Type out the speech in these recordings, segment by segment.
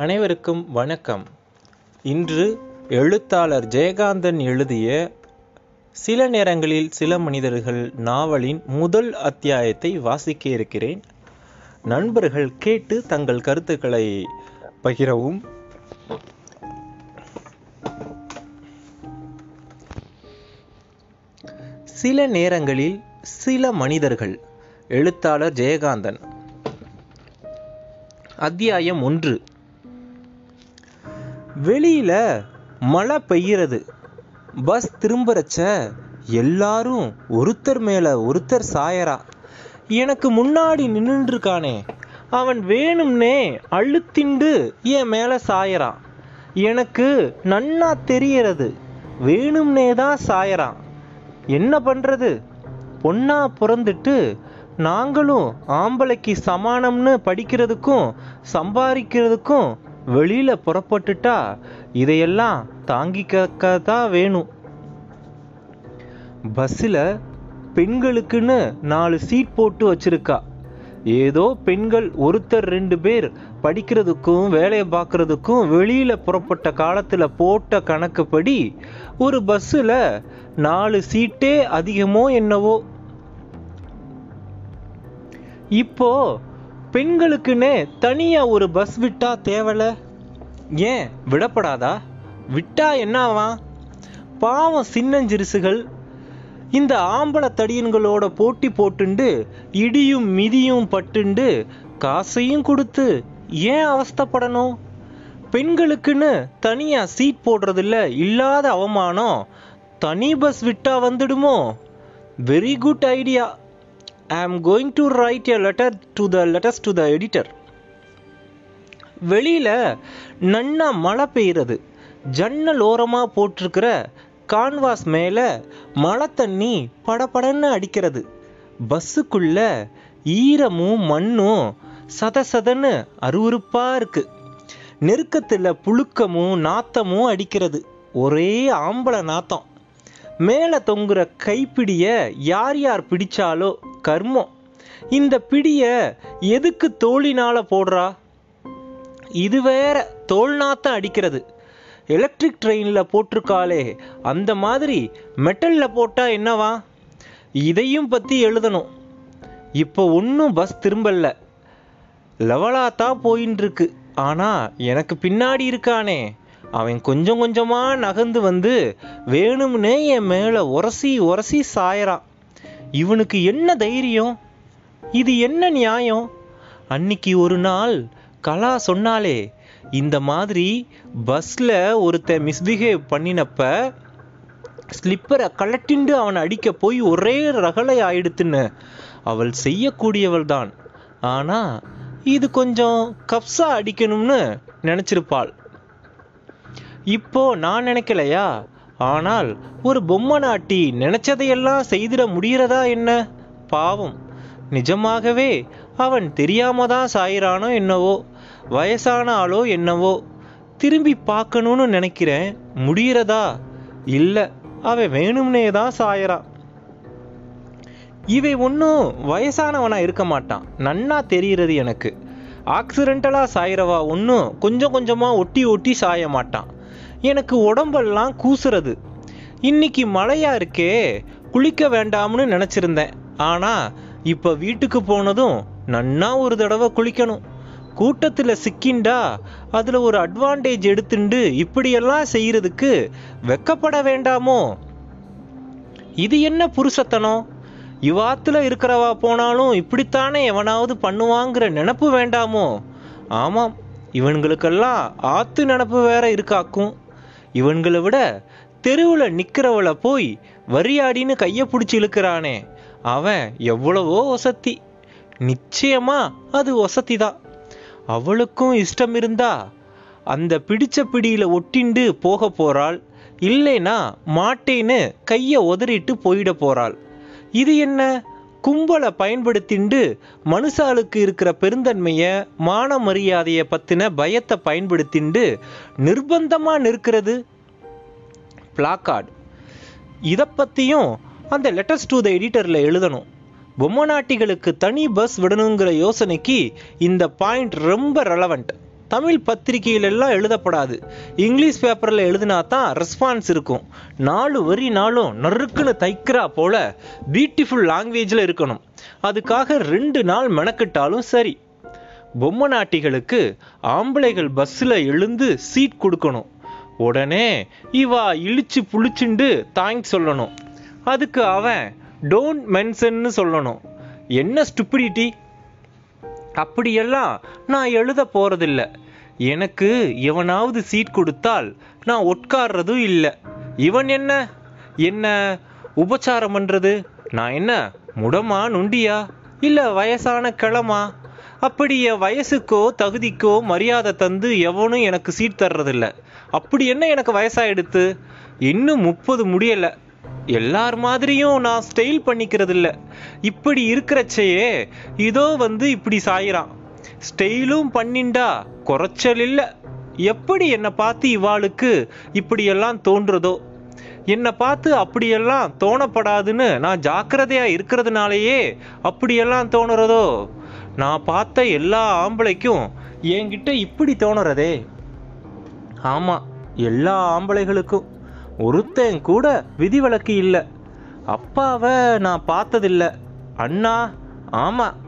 அனைவருக்கும் வணக்கம். இன்று எழுத்தாளர் ஜெயகாந்தன் எழுதிய சில நேரங்களில் சில மனிதர்கள் நாவலின் முதல் அத்தியாயத்தை வாசிக்க இருக்கிறேன். நண்பர்கள் கேட்டு தங்கள் கருத்துக்களை பகிரவும். சில நேரங்களில் சில மனிதர்கள் எழுத்தாளர் ஜெயகாந்தன். அத்தியாயம் ஒன்று. வெளியில் மழை பெய்கிறது பஸ் திரும்புறச்ச எல்லாரும் ஒருத்தர் மேலே ஒருத்தர் சாயறா. எனக்கு முன்னாடி நின்றுருக்கானே அவன் வேணும்னே அழுத்திண்டு என் மேலே சாயறான் எனக்கு நன்னா தெரியறது. வேணும்னே தான் சாயறான் என்ன பண்ணுறது பொண்ணா பிறந்துட்டு நாங்களும் ஆம்பளைக்கு சமானம்னு படிக்கிறதுக்கும் சம்பாதிக்கிறதுக்கும் வெளியில் புறப்பட்டுட்டா இதையெல்லாம் தாங்கிக்க தான் வேணும். பஸ்ஸில் பெண்களுக்குன்னு நாலு சீட் போட்டு வச்சிருக்கா. ஏதோ பெண்கள் ஒருத்தர் ரெண்டு பேர் படிக்கிறதுக்கும் வேலையை பார்க்குறதுக்கும் வெளியில் புறப்பட்ட காலத்தில் போட்ட கணக்குப்படி ஒரு பஸ்ஸில் நாலு சீட்டே அதிகமோ என்னவோ. இப்போ பெண்களுக்குன்னே தனியா ஒரு பஸ் விட்டா தேவல? ஏன்? விடப்படாதா? விட்டா என்னவா? பாவம் சின்னஞ்சிறுசுகள். இந்த ஆம்பளை தடியன்களோட போட்டி போட்டுண்டு இடியும் மிதியும் பட்டுண்டு காசையும் கொடுத்து ஏன் அவஸ்தைப்படணும்? பெண்களுக்குன்னு தனியா சீட் போடுறதில்ல இல்லாத அவமானம். தனி பஸ் விட்டா வந்துடுமோ? Very good idea I going to write a letter to the letters to the editor வெளியில் நன்னா மழை பெய்கிறது ஜன்னல் ஓரமாக போட்டிருக்கிற கான்வாஸ் மேலே மழை தண்ணி படபடன்னு அடிக்கிறது. பஸ்ஸுக்குள்ள ஈரமும் மண்ணும் சத சதன்னு அருவறுப்பாக இருக்கு. நெருக்கத்தில் புழுக்கமும் நாத்தமும் அடிக்கிறது. ஒரே ஆம்பளை நாத்தம். மேலே தொங்குற கைப்பிடிய யார் யார் பிடிச்சாலோ கர்மம். இந்த பிடிய எதுக்கு தோளினால போடுறா? இது வேற தோல்நாத்தம் அடிக்கிறது. எலக்ட்ரிக் ட்ரெயினில் போட்டிருக்காளே அந்த மாதிரி மெட்டலில் போட்டால் என்னவா? இதையும் பற்றி எழுதணும். இப்போ ஒன்றும் பஸ் திரும்பல. லெவலாக தான் போயின்னு இருக்கு ஆனால் எனக்கு பின்னாடி இருக்கானே. அவன் கொஞ்சம் கொஞ்சமாக நகர்ந்து வந்து வேணும்னே என் மேலே உரசி உரசி சாயறான். இவனுக்கு என்ன தைரியம்? இது என்ன நியாயம்? அன்னைக்கு ஒரு நாள் கலா சொன்னாலே இந்த மாதிரி பஸ்ஸில் ஒருத்தன் மிஸ்பிஹேவ் பண்ணினப்ப ஸ்லிப்பரை கலட்டிண்டு அவனை அடிக்க போய் ஒரே ரகலை ஆயிடுத்துன்னு அவள் செய்யக்கூடியவள் தான். ஆனால் இது கொஞ்சம் கப்ஸா அடிக்கணும்னு நினச்சிருப்பாள். இப்போ நான் நினைக்கலையா? ஆனால் ஒரு பொம்மை நாட்டி நினைச்சதையெல்லாம் செய்திட முடியறதா என்ன? பாவம். நிஜமாகவே அவன் தெரியாம தான் சாயிறானோ என்னவோ? வயசான ஆளோ என்னவோ? திரும்பி பார்க்கணும்னு நினைக்கிறேன். முடியறதா இல்லை. அவன் வேணும்னே தான் சாயறான். இவை ஒன்றும் வயசானவனா இருக்க மாட்டான். நன்னா தெரிகிறது எனக்கு. ஆக்சிடென்டலாக சாயிறவா ஒன்றும் கொஞ்சம் கொஞ்சமாக ஒட்டி ஒட்டி சாய மாட்டான். எனக்கு உடம்பெல்லாம் கூசுறது. இன்னைக்கு மழையா இருக்கே குளிக்க வேண்டாம்னு நினச்சிருந்தேன். ஆனால் இப்போ வீட்டுக்கு போனதும் நன்னா ஒரு தடவை குளிக்கணும். கூட்டத்தில் சிக்கிண்டா அதில் ஒரு அட்வான்டேஜ் எடுத்துண்டு இப்படியெல்லாம் செய்கிறதுக்கு வெக்கப்பட வேண்டாமோ? இது என்ன புருஷத்தனம்? இவாத்துல இருக்கிறவா போனாலும் இப்படித்தானே எவனாவது பண்ணுவாங்கிற நினப்பு வேண்டாமோ? ஆமாம் இவன்களுக்கெல்லாம் ஆத்து நினப்பு வேற இருக்காக்கும். இவன்களை விட தெருவில் நிற்கிறவளை போய் வரியாடின்னு கையை பிடிச்சி இழுக்கிறானே. அவன் எவ்வளவோ ஒசத்தி. நிச்சயமா அது ஒசத்தி தான் அவளுக்கும் இஷ்டம் இருந்தா அந்த பிடிச்ச பிடியில ஒட்டிண்டு போக போறாள். இல்லைனா மாட்டேன்னு கையை உதறிட்டு போயிட போறாள். இது என்ன? கும்பலை பயன்படுத்திண்டு மனுஷாளுக்கு இருக்கிற பெருந்தன்மையை மான மரியாதையை பற்றின பயத்தை பயன்படுத்திண்டு நிர்பந்தமாக நிற்கிறது? பிளாக்கார்டு இதை பற்றியும் அந்த லெட்டர்ஸ் டு த எடிட்டரில் எழுதணும். பொம்மநாட்டிகளுக்கு தனி பஸ் விடணுங்கிற யோசனைக்கு இந்த பாயிண்ட் ரொம்ப ரெலவெண்ட் தமிழ் பத்திரிகையிலெல்லாம் எழுதப்படாது. இங்கிலீஷ் பேப்பரில் எழுதினா தான் ரெஸ்பான்ஸ் இருக்கும். நாலு வரி நாளும் நறுக்குன்னு தைக்கிறா போல பியூட்டிஃபுல் லாங்குவேஜில் இருக்கணும். அதுக்காக ரெண்டு நாள் மெனக்கிட்டாலும் சரி. பொம்மை நாட்டிகளுக்கு ஆம்பளைகள் பஸ்ஸில் எழுந்து சீட் கொடுக்கணும். உடனே இவா இழிச்சு புளிச்சுண்டு தாங்கி சொல்லணும். அதுக்கு அவன் டோன்ட் மென்சன்னு சொல்லணும். என்ன ஸ்டுப்பிடிட்டி அப்படியெல்லாம் நான் எழுத போறதில்ல. எனக்கு எவனாவது சீட் கொடுத்தால் நான் உட்கார்றதும் இல்லை. இவன் என்ன? என்ன உபச்சாரம் பண்றது? நான் என்ன முடமா நொண்டியா? இல்ல வயசான கிழமா? அப்படி என் வயசுக்கோ தகுதிக்கோ மரியாதை தந்து எவனும் எனக்கு சீட் தர்றதில்ல. அப்படி என்ன எனக்கு வயசாயிடுத்து? இன்னும் முப்பது முடியலை. எல்லார் மாதிரியும் நான் ஸ்டைல் பண்ணிக்கிறது இல்ல இப்படி இருக்கிறச்சையே இதோ வந்து இப்படி சாயிறான். ஸ்டைலும் பண்ணிண்டா குறைச்சல் இல்ல. எப்படி என்னை பார்த்து இவாளுக்கு இப்படியெல்லாம் தோன்றதோ? என்னை பார்த்து அப்படியெல்லாம் தோணப்படாதுன்னு நான் ஜாக்கிரதையா இருக்கிறதுனாலயே அப்படியெல்லாம் தோணுறதோ? நான் பார்த்த எல்லா ஆம்பளைக்கும் என்கிட்ட இப்படி தோணுறதே. ஆமா எல்லா ஆம்பளைகளுக்கும். ஒருத்தன் கூட விதிவிலக்கு இல்லை. அப்பாவை நான் பார்த்ததில்ல. அண்ணா ஆமாம்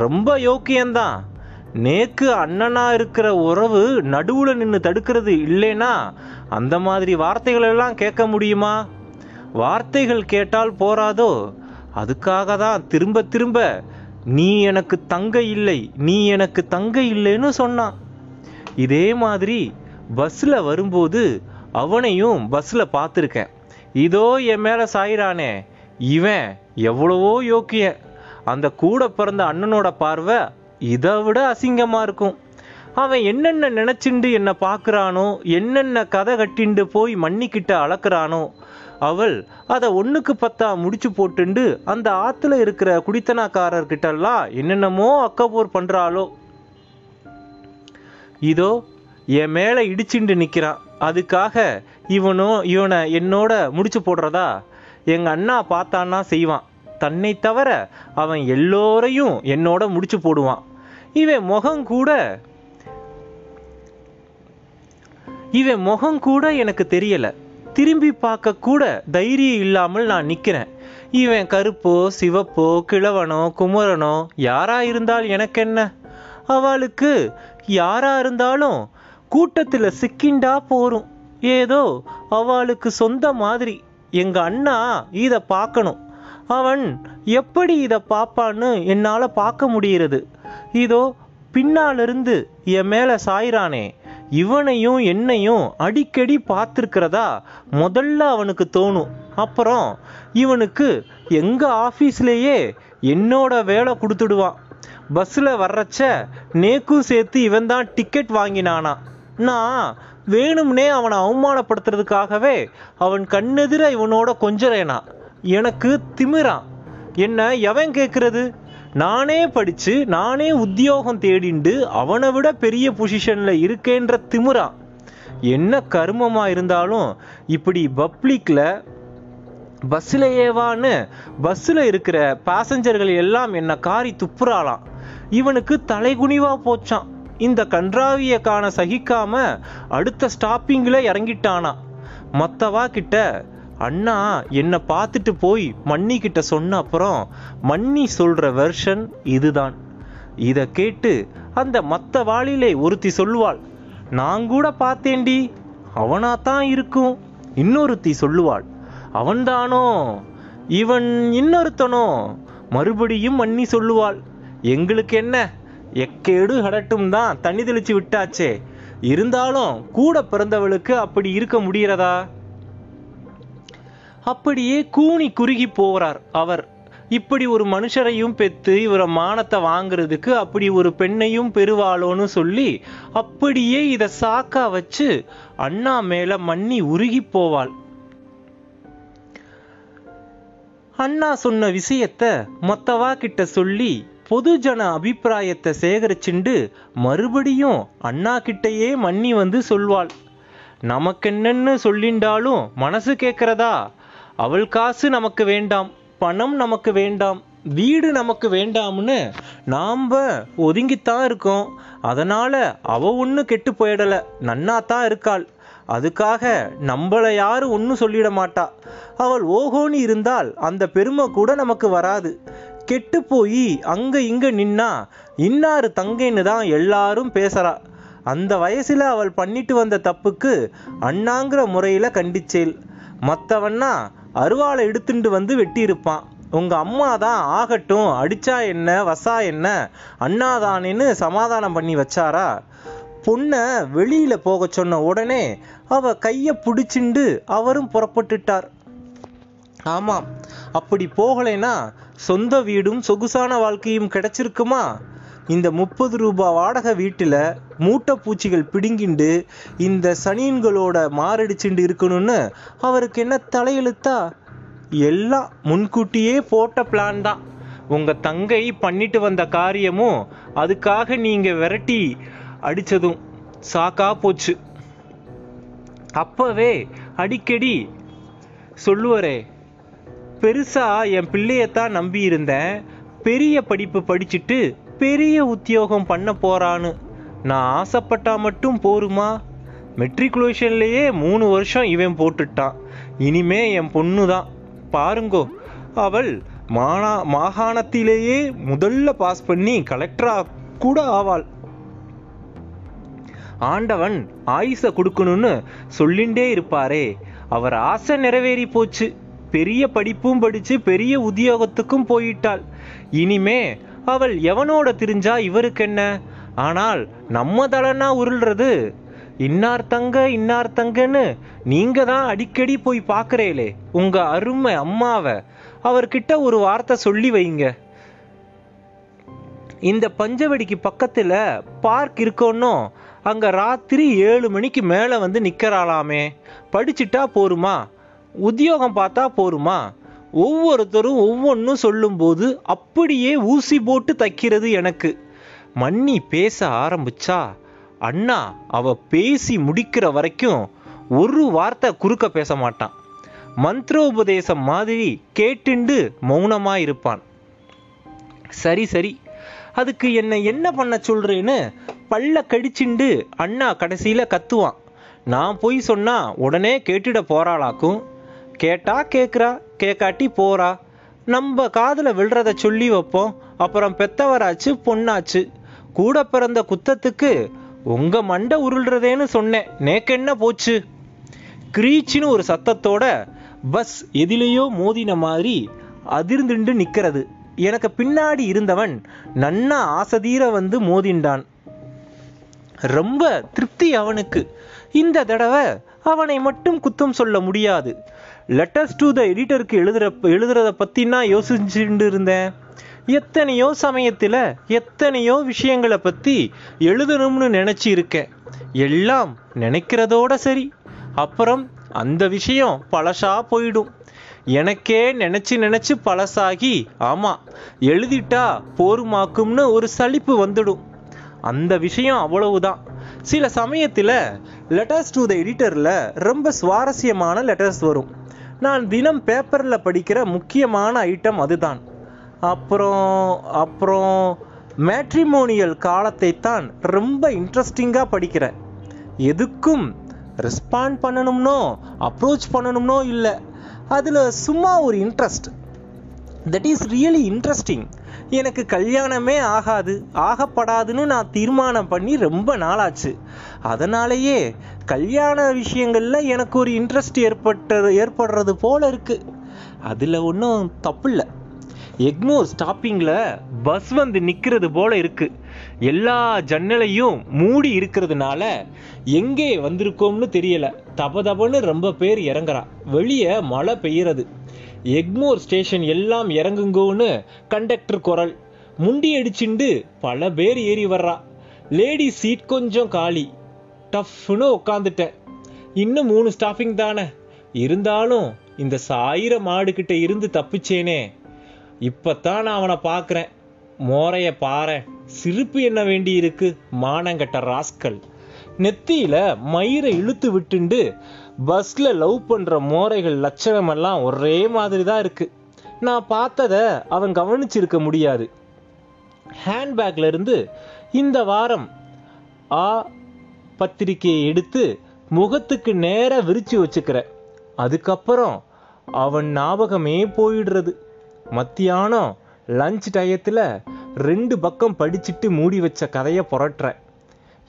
ரொம்ப யோக்கியம்தான் நேக்கு அண்ணனா இருக்கிற உறவு நடுவில் நின்று தடுக்கிறது இல்லைனா அந்த மாதிரி வார்த்தைகளெல்லாம் கேட்க முடியுமா? வார்த்தைகள் கேட்டால் போராதோ? அதுக்காக தான் திரும்ப திரும்ப நீ எனக்கு தங்க இல்லை நீ எனக்கு தங்க இல்லைன்னு சொன்னான். இதே மாதிரி பஸ்ஸில் வரும்போது அவனையும் பஸ்ல பார்த்துருக்கேன். இதோ என் மேல சாயிறானே இவன் எவ்வளவோ யோக்கியன் அந்த கூட பிறந்த அண்ணனோட பார்வை இதை விட அசிங்கமா இருக்கும். அவன் என்னென்ன நினைச்சுண்டு என்னை பார்க்குறானோ என்னென்ன கதை கட்டிண்டு போய் மண்ணிக்கிட்ட அளக்குறானோ அவள் அதை ஒன்றுக்கு பத்தா முடிச்சு போட்டுண்டு அந்த ஆற்றுல இருக்கிற குடித்தனக்காரர்கிட்ட எல்லாம் என்னென்னமோ அக்கப்போர் பண்ணுறாளோ இதோ என் மேல இடிச்சுண்டு நிக்கிறான் அதுக்காக இவனும் இவனை என்னோட முடிச்சு போடுறதா? எங்க அண்ணா பார்த்தான்னா செய்வான். தன்னை தவிர அவன் எல்லோரையும் என்னோட முடிச்சு போடுவான். இவன் முகம் கூட இவன் முகம் கூட எனக்கு தெரியல. திரும்பி பார்க்க கூட தைரியம் இல்லாமல் நான் நிக்கிறேன். இவன் கருப்போ சிவப்போ கிழவனோ குமரனோ யாரா இருந்தால் எனக்கென்ன? அவளுக்கு யாரா இருந்தாலும் கூட்டத்தில் சிக்கிண்டா போரும். ஏதோ அவளுக்கு சொந்த மாதிரி. எங்க அண்ணா இதை பார்க்கணும் அவன் எப்படி இதை பார்ப்பான்னு என்னால் பார்க்க முடிகிறது. இதோ பின்னாலிருந்து என் மேலே சாயிறானே. இவனையும் என்னையும் அடிக்கடி பார்த்துருக்கிறதா முதல்ல அவனுக்கு தோணும். அப்புறம் இவனுக்கு எங்கள் ஆஃபீஸ்லேயே என்னோட வேலை கொடுத்துடுவான். பஸ்ஸில் வர்றச்ச நேக்கும் சேர்த்து இவன் தான் டிக்கெட் வாங்கினானா. நான் வேணும்னே அவனை அவமானப்படுத்துறதுக்காகவே அவன் கண்ணெதிர இவனோட கொஞ்சறேனா. எனக்கு திமிரான் என்ன எவன் கேட்கறது நானே படிச்சு நானே உத்தியோகம் தேடிண்டு அவனை விட பெரிய பொசிஷன்ல இருக்கேன்ற திமிரான் என்ன கருமமா இருந்தாலும் இப்படி பப்ளிக்ல ஏவான்னு பஸ்ஸில் இருக்கிற பேசஞ்சர்கள் எல்லாம் என்னை காரி துப்புறாளாம். இவனுக்கு தலைகுனிவாக போச்சான் இந்த கன்றாவிய காண சகிக்காம அடுத்த ஸ்டாப்பிங்கில் இறங்கிட்டானா. மத்தவா கிட்ட அண்ணா என்னை பார்த்துட்டு போய் மன்னி கிட்ட சொன்ன அப்புறம் மன்னி சொல்ற வெர்ஷன் இதுதான். இதை கேட்டு அந்த மத்த வாளிலே ஒருத்தி சொல்லுவாள் நான் கூட பார்த்தேன்டி தான் இருக்கும். இன்னொருத்தி சொல்லுவாள் அவன்தானோ இவன் இன்னொருத்தனோ? மறுபடியும் மன்னி சொல்லுவாள் எங்களுக்கு என்ன? எக்கேடு ஹடட்டும் தான் தண்ணி தெளிச்சு விட்டாச்சே. இருந்தாலும் கூட பிறந்தவளுக்கு அப்படி இருக்க முடியறதா அப்படியே கூனி குறுகி போறார் அவர். இப்படி ஒரு மனுஷரையும் பெத்து இவர மானத்தை வாங்குறதுக்கு அப்படி ஒரு பெண்ணையும் பெறுவாளோன்னு சொல்லி அப்படியே இத சாக்கா வச்சு அண்ணா மேல மண்ணி உருகி போவாள். அண்ணா சொன்ன விஷயத்த மொத்தவா கிட்ட சொல்லி பொதுஜன அபிப்பிராயத்தை சேகரிச்சுண்டு மறுபடியும் அண்ணா கிட்டேயே மன்னி வந்து சொல்வாள். நமக்கென்னன்னு சொல்லிண்டாலும் மனசு கேட்கிறதா? அவள் காசு நமக்கு வேண்டாம் பணம் நமக்கு வேண்டாம் வீடு நமக்கு வேண்டாம்னு நாம் ஒதுங்கித்தான் இருக்கோம். அதனால் அவ ஒன்றும் கெட்டு போயிடலை நன்னாத்தான் இருக்காள். அதுக்காக நம்மளை யாரும் ஒன்றும் சொல்லிட மாட்டா. அவள் ஓஹோன்னு இருந்தால் அந்த பெருமை கூட நமக்கு வராது. கெட்டு போய் அங்கே இங்கே நின்னா இன்னாரு தங்கைன்னு தான் எல்லாரும் பேசுகிறா அந்த வயசில் அவள் பண்ணிட்டு வந்த தப்புக்கு அண்ணாங்கிற முறையில் கண்டிச்சேல் மற்றவன்னா அருவாளை எடுத்துட்டு வந்து வெட்டியிருப்பான். உங்கள் அம்மா தான் ஆகட்டும் அடிச்சா என்ன வசா என்ன அண்ணாதானேன்னு சமாதானம் பண்ணி வச்சாரா? பொண்ணை வெளியில் போக சொன்ன உடனே அவ கையை பிடிச்சிண்டு அவரும் புறப்பட்டுட்டார். ஆமாம் அப்படி போகலைன்னா சொந்த வீடும் சொகுசான வாழ்க்கையும் கிடைச்சிருக்குமா? இந்த முப்பது ரூபா வாடகை வீட்டில் மூட்டை பூச்சிகள் பிடுங்கிண்டு இந்த சனியன்களோட மாரடிச்சுண்டு இருக்கணும்னு அவருக்கு என்ன தலையெழுத்தா? எல்லாம் முன்கூட்டியே போட்ட பிளான் தான். உங்கள் தங்கை பண்ணிட்டு வந்த காரியமும் அதுக்காக நீங்கள் விரட்டி அடித்ததும் சாக்கா போச்சு. அப்போவே அடிக்கடி சொல்லுவரே பெருசா என் பிள்ளையத்தான் நம்பி இருந்தேன். பெரிய படிப்பு படிச்சுட்டு பெரிய உத்தியோகம் பண்ண போறான்னு. நான் ஆசைப்பட்டா மட்டும் போருமா? மெட்ரிகுலேஷன்லேயே மூணு வருஷம் இவன் போட்டுட்டான். இனிமே என் பொண்ணு தான் பாருங்கோ அவள் மாநா மாகாணத்திலேயே முதல்ல பாஸ் பண்ணி கலெக்டரா கூட ஆவாள். ஆண்டவன் ஆயுச கொடுக்கணும்னு சொல்லிண்டே இருப்பாரே. அவர் ஆசை நிறைவேறி போச்சு. பெரிய படிப்பும் படிச்சு பெரிய உத்தியோகத்துக்கும் போயிட்டாள். இனிமே அவள் எவனோட திரிஞ்சா இவருக்கு என்ன ஆனால் நம்ம தலனா உருள்றது இன்னார் தங்க இன்னார் தங்கன்னு நீங்க தான் அடிக்கடி போய் பார்க்குறீங்களே உங்க அருமை அம்மாவை. அவர்கிட்ட ஒரு வார்த்தை சொல்லி வைங்க. இந்த பஞ்சவடிக்கு பக்கத்துல பார்க் இருக்கோன்னோ அங்க ராத்திரி ஏழு மணிக்கு மேல வந்து நிற்கிறாளாமே படிச்சுட்டா போருமா? உத்தியோகம் பார்த்தா போருமா? ஒவ்வொருத்தரும் ஒவ்வொன்றும் சொல்லும்போது அப்படியே ஊசி போட்டு தைக்கிறது எனக்கு. மன்னி பேச ஆரம்பிச்சா அண்ணா அவ பேசி முடிக்கிற வரைக்கும் ஒரு வார்த்தை குறுக்க பேச மாட்டான். மந்திரோபதேசம் மாதிரி கேட்டுண்டு மௌனமா இருப்பான் சரி சரி அதுக்கு என்னை என்ன பண்ண சொல்றேன்னு பல்ல கடிச்சுண்டு அண்ணா கடைசியில கத்துவான். நான் போய் சொன்னா உடனே கேட்டுட போறாளாக்கும். கேட்டா கேட்குறா கேட்காட்டி போறா. நம்ம காதில் விழுறத சொல்லி வைப்போம். அப்புறம் பெத்தவராச்சு பொண்ணாச்சு. கூட பிறந்த குத்தத்துக்கு உங்க மண்டை உருள்றதேன்னு சொன்னேன். நேக்கென்ன போச்சு? கிரீச்சின்னு ஒரு சத்தத்தோட பஸ் எதிலேயோ மோதின மாதிரி அதிர்ந்துண்டு நிக்கிறது. எனக்கு பின்னாடி இருந்தவன் நன்னா ஆசதீர வந்து மோதிண்டான். ரொம்ப திருப்தி அவனுக்கு. இந்த தடவை அவனை மட்டும் குத்தம் சொல்ல முடியாது. லெட்டர்ஸ் டு த எடிட்டருக்கு எழுதுற எழுதுறத பற்றினா யோசிச்சுட்டு இருந்தேன். எத்தனையோ சமயத்தில் எத்தனையோ விஷயங்களை பற்றி எழுதணும்னு நினச்சி இருக்கேன். எல்லாம் நினைக்கிறதோட சரி. அப்புறம் அந்த விஷயம் பழசா போயிடும். எனக்கே நினச்சி நினச்சி பழசாகி ஆமாம் எழுதிட்டா போருமாக்கும்னு ஒரு சலிப்பு வந்துடும். அந்த விஷயம் அவ்வளவுதான். சில சமயத்தில் லெட்டர்ஸ் டு த எடிட்டரில் ரொம்ப சுவாரஸ்யமான லெட்டர்ஸ் வரும். நான் தினம் பேப்பரில் படிக்கிற முக்கியமான ஐட்டம் அதுதான். அப்புறம் அப்புறம் மேட்ரிமோனியல் காலத்தை தான் ரொம்ப இன்ட்ரெஸ்டிங்காக படிக்கிறேன். எதுக்கும் ரெஸ்பாண்ட் பண்ணணும்னோ அப்ரோச் பண்ணணும்னோ இல்லை. அதில் சும்மா ஒரு interest that is really interesting எனக்கு கல்யாணமே ஆகாது ஆகப்படாதுன்னு நான் தீர்மானம் பண்ணி ரொம்ப நாளாச்சு. அதனாலேயே கல்யாண விஷயங்களில் எனக்கு ஒரு இன்ட்ரெஸ்ட் ஏற்பட்ட ஏற்படுறது போல இருக்குது அதில் ஒன்றும் தப்பில்லை. எக்மோர் ஸ்டாப்பிங்கில் பஸ் வந்து நிற்கிறது போல இருக்குது எல்லா ஜன்னலையும் மூடி இருக்கிறதுனால எங்கே வந்திருக்கோம்னு தெரியலை. தப தபன்னு ரொம்ப பேர் இறங்குறா. வெளியே மழை பெய்யறது. எக்மோர் ஸ்டேஷன் எல்லாம் இறங்குங்கோன்னு கண்டக்டர் குரல். முண்டி அடிச்சுண்டு பல பேர் ஏறி வர்றா. லேடி சீட் கொஞ்சம் காலி. டஃப்னு உக்காந்துட்டேன். இன்னும் மூணு ஸ்டாப்பிங் தானே. இருந்தாலும் இந்த சாயிர மாடுகிட்ட இருந்து தப்பிச்சேனே. இப்பத்தான் நான் அவனை பார்க்குறேன் மோரைய பாரு சிரிப்பு என்ன வேண்டி இருக்கு மானங்கட்ட ராஸ்கல். நெத்தியில மயிரை இழுத்து விட்டுண்டு பஸ்ல லவ் பண்ற மோரைகள் லட்சணம் எல்லாம் ஒரே மாதிரி தான் இருக்கு. நான் பார்த்ததை அவன் கவனிச்சிருக்க முடியாது. ஹேண்ட்பேக்ல இருந்து இந்த வாரம் ஆ பத்திரிக்கையை எடுத்து முகத்துக்கு நேராக விரிச்சு வச்சுக்கிறேன். அதுக்கப்புறம் அவன் ஞாபகமே போயிடுறது. மத்தியானம் லஞ்ச் டயத்தில் ரெண்டு பக்கம் படிச்சுட்டு மூடி வச்ச கதையை புரட்டுறேன்.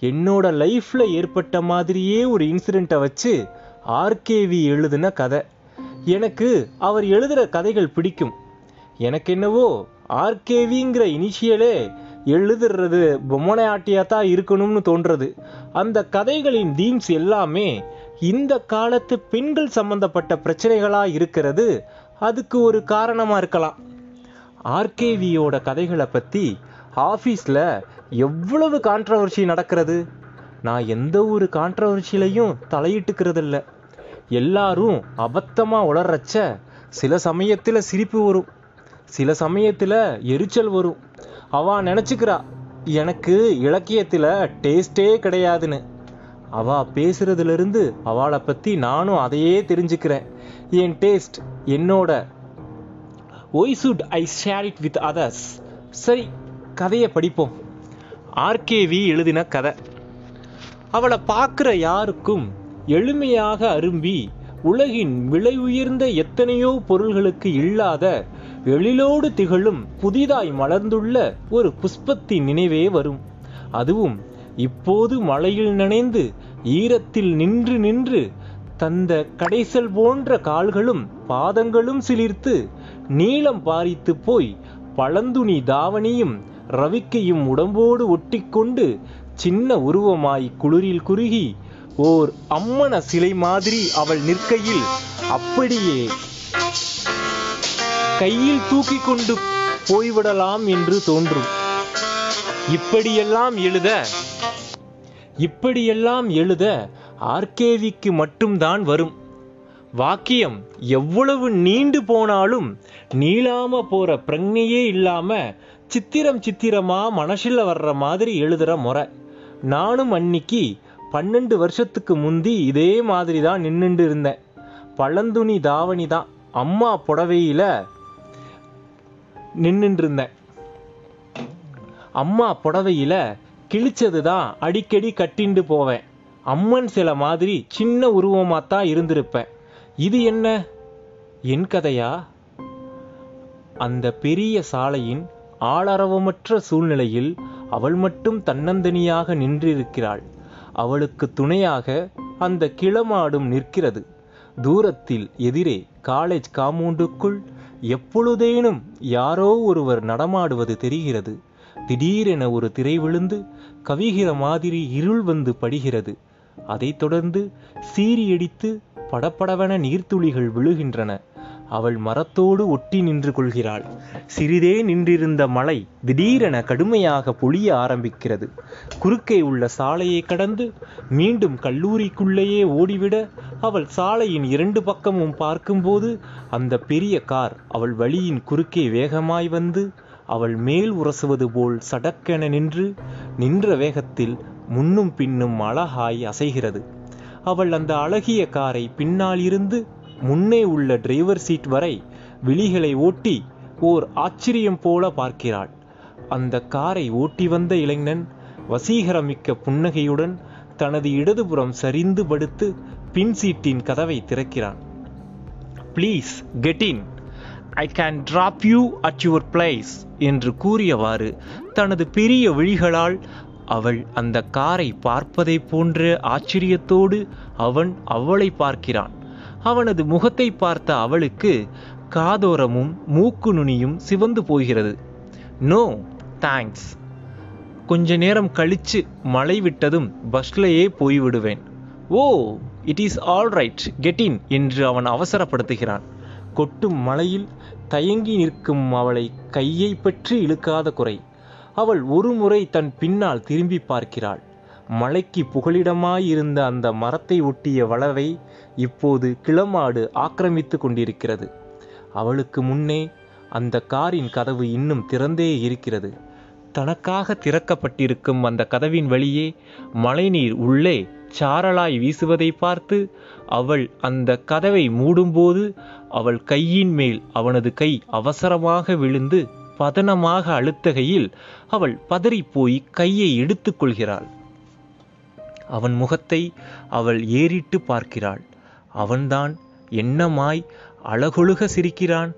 என்னோட லைஃப்பில் ஏற்பட்ட மாதிரியே ஒரு இன்சிடெண்ட்டை வச்சு ஆர்கேவி எழுதின கதை. எனக்கு அவர் எழுதுகிற கதைகள் பிடிக்கும். எனக்கு என்னவோ ஆர்கேவிங்கிற இனிஷியலே எழுதுறது பொம்மனையாட்டியாக தான் இருக்கணும்னு தோன்றது. அந்த கதைகளின் தீம்ஸ் எல்லாமே இந்த காலத்து பெண்கள் சம்பந்தப்பட்ட பிரச்சனைகளாக இருக்கிறது. அதுக்கு ஒரு காரணமாக இருக்கலாம். ஆர்கேவியோட கதைகளை பற்றி ஆஃபீஸில் எவ்வளவு கான்ட்ரவர்சி நடக்கிறது? நான் எந்த ஒரு கான்ட்ரவர்சிலையும் தலையிட்டுக்கிறதில்ல. எல்லாரும் அபத்தமாக உளர்றச்ச சில சமயத்தில் சிரிப்பு வரும். சில சமயத்தில் எரிச்சல் வரும். அவள் நினச்சிக்கிறா எனக்கு இலக்கியத்தில் டேஸ்டே கிடையாதுன்னு. அவா பேசுகிறதுலேருந்து அவளை பற்றி நானும் அதையே தெரிஞ்சுக்கிறேன். என் டேஸ்ட் என்னோட. Why should I share it with others சரி கதையை படிப்போம். ஆர்கேவி எழுதின கதை. அவளை பார்க்குற யாருக்கும் எளிமையாக அரும்பி உலகின் விலை உயர்ந்த எத்தனையோ பொருள்களுக்கு இல்லாத எழிலோடு திகழும் புதிதாய் மலர்ந்துள்ள ஒரு புஷ்பத்தின் நினைவே வரும். அதுவும் இப்போது மழையில் நனைந்து ஈரத்தில் நின்று நின்று தந்த கடைசல் போன்ற கால்களும் பாதங்களும் சிலிர்த்து நீளம் பாரித்து போய் பழந்துணி தாவணியும் ரவிக்கையும் உடம்போடு ஒட்டிக்கொண்டு சின்ன உருவமாய் குளிரில் குறுகி ஓர் அம்மன சிலை மாதிரி அவள் நிற்கையில் அப்படியே கையில் தூக்கி கொண்டு போய்விடலாம் என்று தோன்றும். இப்படியெல்லாம் எழுத இப்படியெல்லாம் எழுத ஆர்கேவிக்கு மட்டும்தான் வரும். வாக்கியம் எவ்வளவு நீண்டு போனாலும் நீளாம போற பிரக்னையே இல்லாம சித்திரம் சித்திரமா மனசுல வர்ற மாதிரி எழுதுற முறை. நானும் அன்னிக்கு பன்னெண்டு வருஷத்துக்கு முந்தி இதே மாதிரி தான் நின்றுண்டு இருந்தேன். பழந்துணி தாவணி தான் அம்மா புடவையில் நின்னுட்டு இருந்தேன். அம்மா புடவையில கிழிச்சது தான் அடிக்கடி கட்டிண்டு போவேன். அம்மன் சிலை மாதிரி சின்ன உருவமாக தான் இருந்திருப்பேன். இது என்ன? என் கதையா? அந்த பெரிய சாலையின் ஆளரவமற்ற சூழ்நிலையில் அவள் மட்டும் தன்னந்தனியாக நின்றிருக்கிறாள். அவளுக்கு துணையாக அந்த கிளமாடும் நிற்கிறது. தூரத்தில் எதிரே காலேஜ் காம்பவுண்டுக்குள் எப்பொழுதேனும் யாரோ ஒருவர் நடமாடுவது தெரிகிறது. திடீரென ஒரு திரை விழுந்து கவிகிற மாதிரி இருள் வந்து படுகிறது. அதைத் தொடர்ந்து சீரியடித்து படப்படவென நீர்த்துளிகள் விழுகின்றன. அவள் மரத்தோடு ஒட்டி நின்று கொள்கிறாள். சிறிதே நின்றிருந்த மழை திடீரென கடுமையாக பொழிய ஆரம்பிக்கிறது. குறுக்கே உள்ள சாலையை கடந்து மீண்டும் கல்லூரிக்குள்ளேயே ஓடிவிட அவள் சாலையின் இரண்டு பக்கமும் பார்க்கும்போது அந்த பெரிய கார் அவள் வழியின் குறுக்கே வேகமாய் வந்து அவள் மேல் உரசுவது போல் சடக்கென நின்று நின்ற வேகத்தில் முன்னும் பின்னும் அழகாய் அசைகிறது. அவள் அந்த அழகிய காரை பின்னால் இருந்து முன்னே உள்ள டிரைவர் சீட் வரை விழிகளை ஓட்டி ஓர் ஆச்சரியம் போல பார்க்கிறாள். அந்த காரை ஓட்டி வந்த இளைஞன் வசீகரமிக்க புன்னகையுடன் தனது இடதுபுறம் சரிந்து படுத்து பின் சீட்டின் கதவை திறக்கிறான். Please get in I can drop you at your place என்று கூறியவாறு தனது பெரிய விழிகளால் அவள் அந்த காரை பார்ப்பதை போன்ற ஆச்சரியத்தோடு அவன் அவளை பார்க்கிறான். அவனது முகத்தை பார்த்த அவளுக்கு காதோரமும் மூக்கு நுனியும் சிவந்து போகிறது. No thanks. கொஞ்ச நேரம் கழிச்சு மழை விட்டதும் பஸ்லயே போய்விடுவேன். ஓ it is all right. Get in என்று அவன் அவசரப்படுத்துகிறான். கொட்டும் மழையில் தயங்கி நிற்கும் அவளை கையை பற்றி இழுக்காத குறை. அவள் ஒரு முறை தன் பின்னால் திரும்பி பார்க்கிறாள். மலைக்கு புகலிடமாயிருந்த அந்த மரத்தை ஒட்டிய வளவை இப்போது கிளமாடு ஆக்கிரமித்து கொண்டிருக்கிறது. அவளுக்கு முன்னே அந்த காரின் கதவு இன்னும் திறந்தே இருக்கிறது. தனக்காக திறக்கப்பட்டிருக்கும் அந்த கதவின் வழியே மழைநீர் உள்ளே சாரலாய் வீசுவதை பார்த்து அவள் அந்த கதவை மூடும்போது அவள் கையின் மேல் அவனது கை அவசரமாக விழுந்து பதனமாக அழுத்தகையில் அவள் பதறிப்போய் கையை எடுத்துக்கொள்கிறாள் அவன் முகத்தை அவள் ஏறிட்டு பார்க்கிறாள். அவன்தான் என்னமாய் அழகொழுக சிரிக்கிறான்.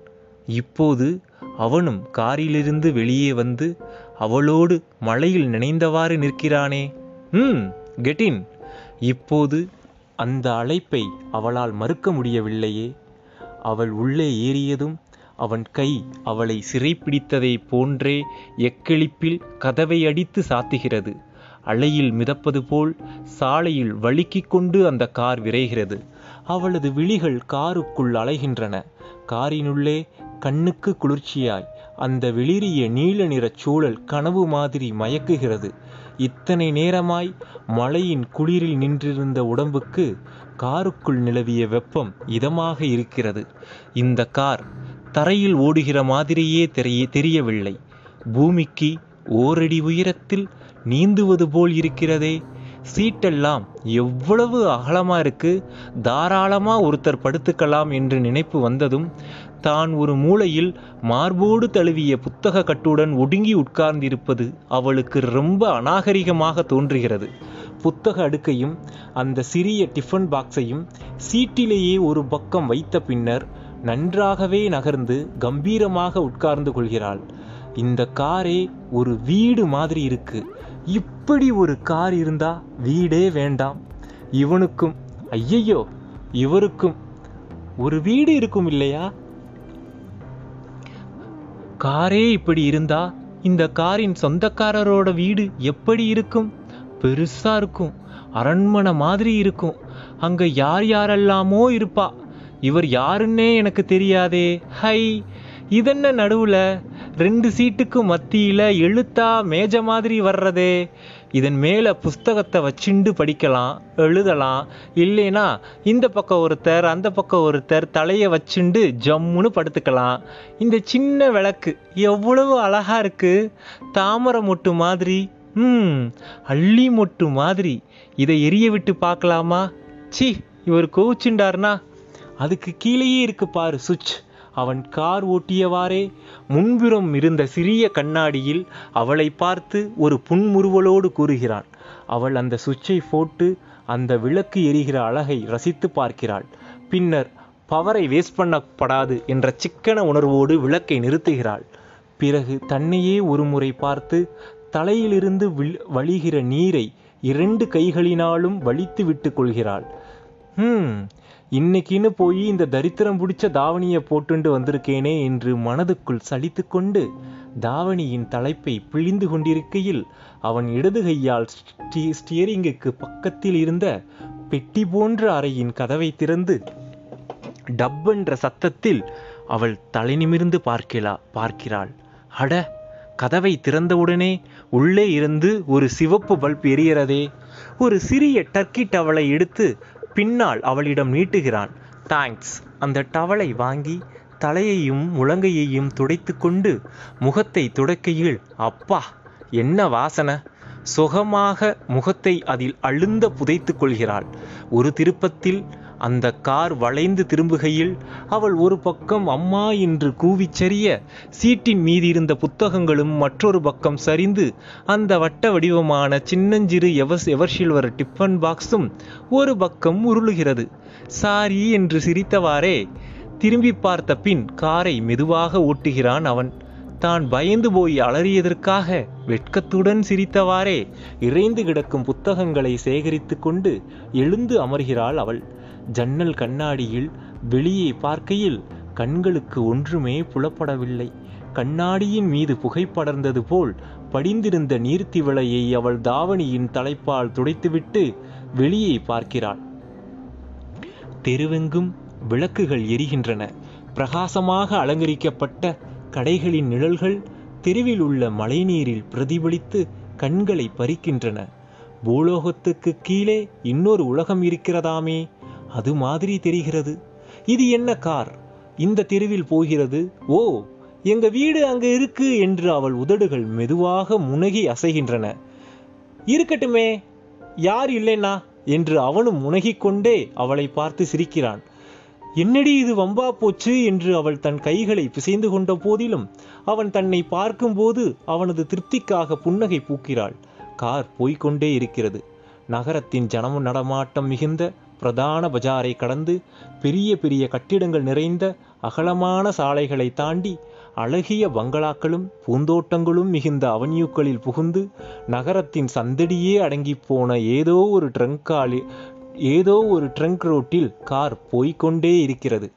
இப்போது அவனும் காரிலிருந்து வெளியே வந்து அவளோடு மழையில் நினைந்தவாறு நிற்கிறானே. ம் கெட்டின் இப்போது அந்த அழைப்பை அவளால் மறுக்க முடியவில்லையே. அவள் உள்ளே ஏறியதும் அவன் கை அவளை சிறைப்பிடித்ததை போன்றே எக்களிப்பில் கதவை அடித்து சாத்துகிறது. அலையில் மிதப்பது போல் சாலையில் வழுக்கிக் கொண்டு அந்த கார் விரைகிறது. அவளது விழிகள் காருக்குள் அலைகின்றன. காரினுள்ளே கண்ணுக்கு குளிர்ச்சியாய் அந்த வெளிரிய நீல நிறச் சூழல் கனவு மாதிரி மயக்குகிறது. இத்தனை நேரமாய் மழையின் குளிரில் நின்றிருந்த உடம்புக்கு காருக்குள் நிலவிய வெப்பம் இதமாக இருக்கிறது. இந்த கார் தரையில் ஓடுகிற மாதிரியே தெரிய தெரியவில்லை. பூமிக்கு ஓரடி உயரத்தில் நீந்துவது போல் இருக்கிறதே. சீட்டெல்லாம் எவ்வளவு அகலமாக இருக்கு. தாராளமாக ஒருத்தர் படுத்துக்கலாம் என்று நினைப்பு வந்ததும் தான் ஒரு மூலையில் மார்போடு தழுவிய புத்தக கட்டுடன் ஒடுங்கி உட்கார்ந்திருப்பது அவளுக்கு ரொம்ப அநாகரிகமாக தோன்றுகிறது. புத்தக அடுக்கையும் அந்த சிறிய டிஃபன் பாக்ஸையும் சீட்டிலேயே ஒரு பக்கம் வைத்த பின்னர் நன்றாகவே நகர்ந்து கம்பீரமாக உட்கார்ந்து கொள்கிறாள். இந்த காரே ஒரு வீடு மாதிரி இருக்கு. இப்படி ஒரு கார் இருந்தா வீடே வேண்டாம். இவனுக்கும் ஐயையோ இவருக்கும் ஒரு வீடு இருக்கும் இல்லையா? காரே இப்படி இருந்தா இந்த காரின் சொந்தக்காரரோட வீடு எப்படி இருக்கும்? பெருசா இருக்கும். அரண்மனை மாதிரி இருக்கும். அங்க யார் யாரெல்லாமோ இருப்பா. இவர் யாருன்னே எனக்கு தெரியாதே. ஹை இதென்ன நடுவுல? ரெண்டு சீட்டுக்கு மத்தியில் எழுத்தா மேஜ மாதிரி வர்றதே. இதன் மேலே புஸ்தகத்தை வச்சுண்டு படிக்கலாம் எழுதலாம். இல்லைனா இந்த பக்கம் ஒருத்தர் அந்த பக்கம் ஒருத்தர் தலையை வச்சுண்டு ஜம்முன்னு படுத்துக்கலாம். இந்த சின்ன விளக்கு எவ்வளவு அழகாக இருக்குது தாமரை மொட்டு மாதிரி ம் அள்ளி மொட்டு மாதிரி. இதை எரிய விட்டு பார்க்கலாமா? சி இவர் கோவிச்சுண்டார்னா அதுக்கு கீழேயே இருக்கு பாரு சுவிட்ச். அவன் கார் ஓட்டியவாறே. முன்புறம் இருந்த சிறிய கண்ணாடியில் அவளை பார்த்து ஒரு புன்முறுவலோடு கூறுகிறான் அவள் அந்த சுவிட்சை போட்டு அந்த விளக்கு எரிகிற அழகை ரசித்து பார்க்கிறாள். பின்னர் பவரை வேஸ்ட் பண்ணப்படாது என்ற சிக்கன உணர்வோடு விளக்கை நிறுத்துகிறாள். பிறகு தன்னையே ஒரு முறை பார்த்து தலையிலிருந்து வில்- வழிகிற நீரை இரண்டு கைகளினாலும் வலித்து விட்டு கொள்கிறாள். ஹம் இன்னைக்குன்னு போய் இந்த தரித்திரம் பிடிச்ச தாவணியை போட்டுண்டு வந்திருக்கேனே என்று மனதுக்குள் சலித்து கொண்டு தாவணியின் தலைப்பை பிழிந்து கொண்டிருக்கையில் அவன் இடது கையால் ஸ்டியரிங்குக்கு பக்கத்தில் இருந்த பெட்டி போன்ற அறையின் கதவை திறந்து டப் என்ற சத்தத்தில் அவள் தலை நிமிர்ந்து பார்க்கிறா பார்க்கிறாள். அட கதவை திறந்தவுடனே உள்ளே இருந்து ஒரு சிவப்பு பல்ப் எரியறதே. ஒரு சிறிய டர்க்கி டவலை எடுத்து பின்னால் அவளிடம் நீட்டுகிறான். தேங்க்ஸ் அந்த டவலை வாங்கி தலையையும் முழங்கையையும் துடைத்து கொண்டு முகத்தை துடைக்கையில் அப்பா என்ன வாசனை? சுகமாக முகத்தை அதில் அழுந்த புதைத்து கொள்கிறாள் ஒரு திருப்பத்தில் அந்த கார் வளைந்து திரும்புகையில் அவள் ஒரு பக்கம் அம்மா என்று கூவிச்சரிய சீட்டின் சீட்டின் மீதிருந்த புத்தகங்களும் மற்றொரு பக்கம் சரிந்து அந்த வட்ட வடிவமான சின்னஞ்சிறு எவஸ் எவர்ஷில்வர் டிஃபன் பாக்ஸும் ஒரு பக்கம் உருளுகிறது. சாரி என்று சிரித்தவாறே திரும்பி பார்த்த பின் காரை மெதுவாக ஓட்டுகிறான் அவன். தான் பயந்து போய் அலறியதற்காக வெட்கத்துடன் சிரித்தவாறே இறைந்து கிடக்கும் புத்தகங்களை சேகரித்து கொண்டு எழுந்து அமர்கிறாள் அவள். ஜன்னல் கண்ணாடியில் வெளியே பார்க்கையில் கண்களுக்கு ஒன்றுமே புலப்படவில்லை. கண்ணாடியின் மீது புகைப்படர்ந்தது போல் படிந்திருந்த நீர்த்திவளையை அவள் தாவணியின் தலைப்பால் துடைத்துவிட்டு வெளியே பார்க்கிறாள். தெருவெங்கும் விளக்குகள் எரிகின்றன. பிரகாசமாக அலங்கரிக்கப்பட்ட கடைகளின் நிழல்கள் தெருவில் உள்ள மழைநீரில் பிரதிபலித்து கண்களை பறிக்கின்றன. பூலோகத்துக்கு கீழே இன்னொரு உலகம் இருக்கிறதாமே. அது மாதிரி தெரிகிறது. இது என்ன கார்? இந்த தெருவில் போகிறது. ஓ எங்க வீடு அங்க இருக்கு என்று அவள் உதடுகள் மெதுவாக முனகி அசைகின்றன. இருக்கட்டுமே யார் இல்லைன்னா? என்று அவனும் முனகிக்கொண்டே அவளை பார்த்து சிரிக்கிறான். என்னடி இது வம்பா போச்சு என்று அவள் தன் கைகளை பிசைந்து கொண்ட போதிலும் அவன் தன்னை பார்க்கும்போது அவனது திருப்திக்காக புன்னகை பூக்கிறாள். கார் போய்க்கொண்டே இருக்கிறது. நகரத்தின் ஜனம நடமாட்டம் மிகுந்த பிரதான பஜாரை கடந்து பெரிய பெரிய கட்டிடங்கள் நிறைந்த அகலமான சாலைகளை தாண்டி அழகிய பங்களாக்களும் பூந்தோட்டங்களும் மிகுந்த அவன்யூக்களில் புகுந்து நகரத்தின் சந்தடியே அடங்கிப்போன ஏதோ ஒரு ட்ரங்காலி ஏதோ ஒரு ட்ரங்க் ரோட்டில் கார் போய்க்கொண்டே இருக்கிறது.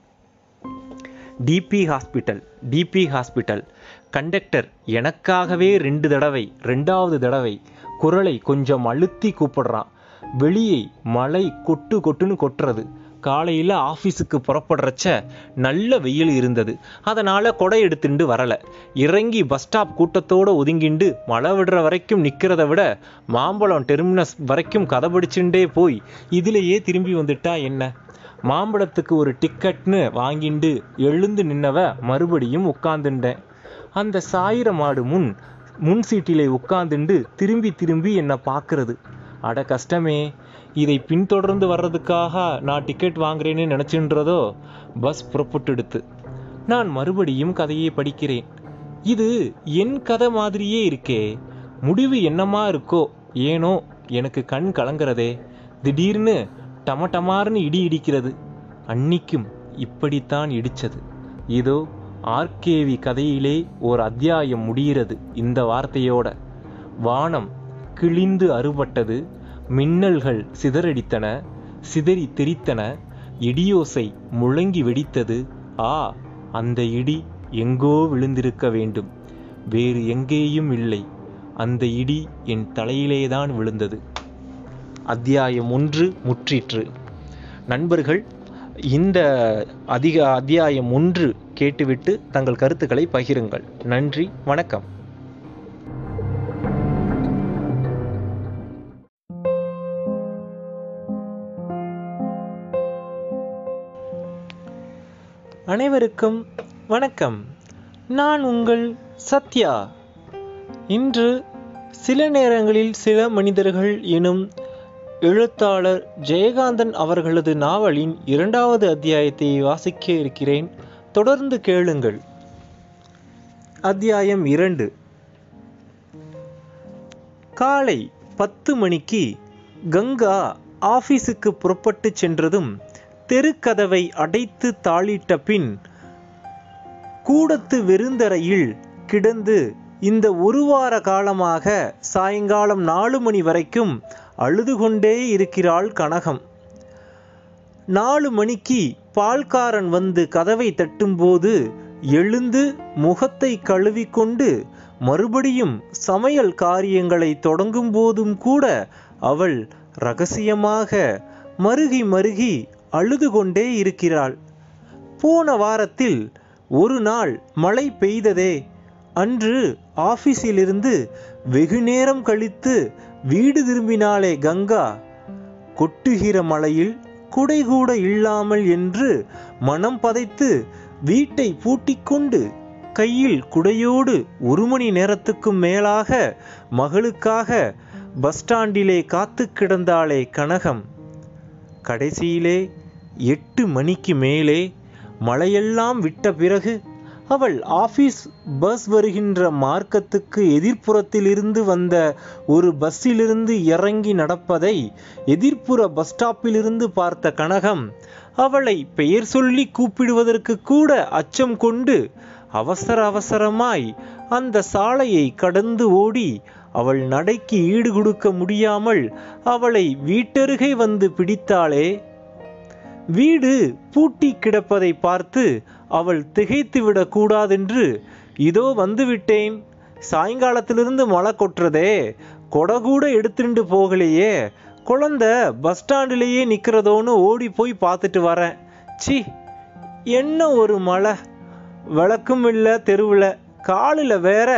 TB hospital TB hospital conductor எனக்காகவே ரெண்டு தடவை ரெண்டாவது தடவை குரலை கொஞ்சம் அழுத்தி கூப்பிடுறான். வெளியே மழை கொட்டு கொட்டுன்னு கொட்டுறது. காலையில் ஆஃபீஸுக்கு புறப்படுறச்ச நல்ல வெயில் இருந்தது. அதனால் கொடை எடுத்துட்டு வரலை. இறங்கி பஸ் ஸ்டாப் கூட்டத்தோடு ஒதுங்கிண்டு மழை விடுற வரைக்கும் நிற்கிறத விட மாம்பழம் டெர்மினஸ் வரைக்கும் கதைபிடிச்சுட்டே போய் இதிலேயே திரும்பி வந்துட்டா என்ன? மாம்பழத்துக்கு ஒரு டிக்கெட்னு வாங்கிண்டு எழுந்து நின்னவ மறுபடியும் உட்காந்துட்டேன் அந்த சாயிர மாடு முன் முன் சீட்டிலே உட்காந்துண்டு திரும்பி திரும்பி என்னை பார்க்கறது. அட கஷ்டமே இதை பின்தொடர்ந்து வர்றதுக்காக நான் டிக்கெட் வாங்குறேன்னு நினச்சின்றதோ? பஸ் புறப்பட்டுடுத்து. நான் மறுபடியும் கதையை படிக்கிறேன். இது என் கதை மாதிரியே இருக்கே. முடிவு என்னமா இருக்கோ? ஏனோ எனக்கு கண் கலங்கிறதே. திடீர்னு டமட்டமார்னு இடி இடிக்கிறது. அன்னிக்கும் இப்படித்தான் இடிச்சது. இதோ ஆர்கேவி கதையிலே ஒரு அத்தியாயம் முடிகிறது இந்த வார்த்தையோட. வானம் கிழிந்து அறுபட்டது மின்னல்கள் சிதறடித்தன சிதறி தெரித்தன இடியோசை முழங்கி வெடித்தது. ஆ அந்த இடி எங்கோ விழுந்திருக்க வேண்டும். வேறு எங்கேயும் இல்லை. அந்த இடி என் தலையிலேதான் விழுந்தது. அத்தியாயம் ஒன்று முற்றிற்று. நண்பர்கள் இந்த அதிக அத்தியாயம் ஒன்று கேட்டுவிட்டு தங்கள் கருத்துக்களை பகிருங்கள். நன்றி வணக்கம். அனைவருக்கும் வணக்கம். நான் உங்கள் சத்யா. இன்று சில நேரங்களில் சில மனிதர்கள் எனும் எழுத்தாளர் ஜெயகாந்தன் அவர்களது நாவலின் இரண்டாவது அத்தியாயத்தை வாசிக்க இருக்கிறேன். தொடர்ந்து கேளுங்கள். அத்தியாயம் இரண்டு. காலை பத்து மணிக்கு கங்கா ஆபீஸுக்கு புறப்பட்டு சென்றதும் தெருக்கதவை அடைத்து தாளிட்ட பின் கூடத்து வெறுந்தரையில் கிடந்து இந்த ஒரு வார காலமாக சாயங்காலம் நாலு மணி வரைக்கும் அழுது கொண்டே இருக்கிறாள் கனகம். நாலு மணிக்கு பால்காரன் வந்து கதவை தட்டும்போது எழுந்து முகத்தை கழுவிக்கொண்டு மறுபடியும் சமையல் காரியங்களை தொடங்கும் போதும் கூட அவள் ரகசியமாக மருகி மருகி அழுது கொண்டே இருக்கிறாள். போன வாரத்தில் ஒரு நாள் மழை பெய்ததே. அன்று ஆபீஸிலிருந்து வெகு நேரம் கழித்து வீடு திரும்பினாளே கங்கா. கொட்டுகிற மழையில் குடை கூட இல்லாமல் என்று மனம் பதைத்து வீட்டை பூட்டிக்கொண்டு கையில் குடையோடு ஒரு மணி நேரத்துக்கும் மேலாக மகளுக்காக பஸ் ஸ்டாண்டிலே காத்து கிடந்தாளே கனகம். கடைசியிலே எட்டு மணிக்கு மேலே மழையெல்லாம் விட்ட பிறகு அவள் ஆபீஸ் பஸ் வருகின்ற மார்க்கத்துக்கு எதிர்ப்புறத்தில் இருந்து வந்த ஒரு பஸ்ஸிலிருந்து இறங்கி நடப்பதை எதிர்ப்புற பஸ் ஸ்டாப்பிலிருந்து பார்த்த கனகம் அவளை பெயர் சொல்லி கூப்பிடுவதற்கு கூட அச்சம் கொண்டு அவசர அவசரமாய் அந்த சாலையை கடந்து ஓடி அவள் நடைக்கு ஈடு கொடுக்க முடியாமல் அவளை வீட்டருகே வந்து பிடித்தாளே வீடு பூட்டி கிடப்பதை பார்த்து அவள் திகைத்து விடக்கூடாதென்று இதோ வந்துவிட்டேன். சாயங்காலத்திலிருந்து மழை கொட்டுறதே. கொடை கூட எடுத்துட்டு போகலையே. குழந்த பஸ் ஸ்டாண்டிலேயே நிற்கிறதோன்னு ஓடி போய் பார்த்துட்டு வரேன். சி என்ன ஒரு மழை. விளக்கும் இல்லை தெருவில். காலில் வேற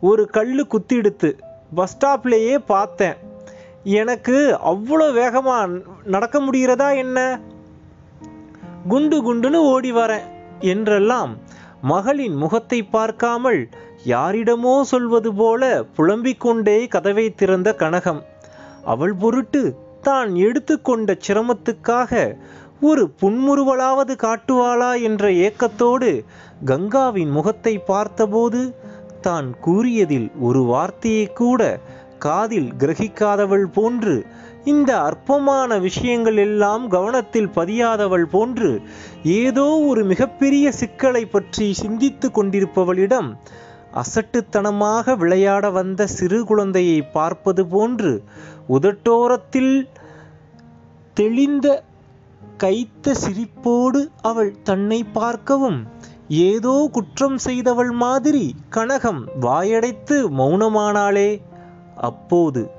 ஒரு கல் குத்திடுத்து பஸ் ஸ்டாப்லேயே பார்த்தேன். எனக்கு அவ்வளோ வேகமாக நடக்க முடிகிறதா என்ன? குண்டு குண்டுன்னு ஓடி வரேன் என்றெல்லாம் மகளின் முகத்தை பார்க்காமல் யாரிடமோ சொல்வது போல புலம்பிக் கொண்டே கதவை திறந்த கனகம். அவள் பொருட்டு தான் எடுத்துக்கொண்ட சிரமத்துக்காக ஒரு புன்முறுவலாவது காட்டுவாளா என்ற ஏக்கத்தோடு கங்காவின் முகத்தை பார்த்தபோது தான் கூறியதில் ஒரு வார்த்தையை கூட காதில் கிரகிக்காதவள் போன்று இந்த அற்பமான விஷயங்கள் எல்லாம் கவனத்தில் பதியாதவள் போன்று ஏதோ ஒரு மிகப்பெரிய சிக்கலை பற்றி சிந்தித்து கொண்டிருப்பவளிடம் அசட்டுத்தனமாக விளையாட வந்த சிறு குழந்தையை பார்ப்பது போன்று உதட்டோரத்தில் தெளிந்த கைத்த சிரிப்போடு அவள் தன்னை பார்க்கவும் ஏதோ குற்றம் செய்தவள் மாதிரி கனகம் வாயடைத்து மௌனமானாளே. அப்போது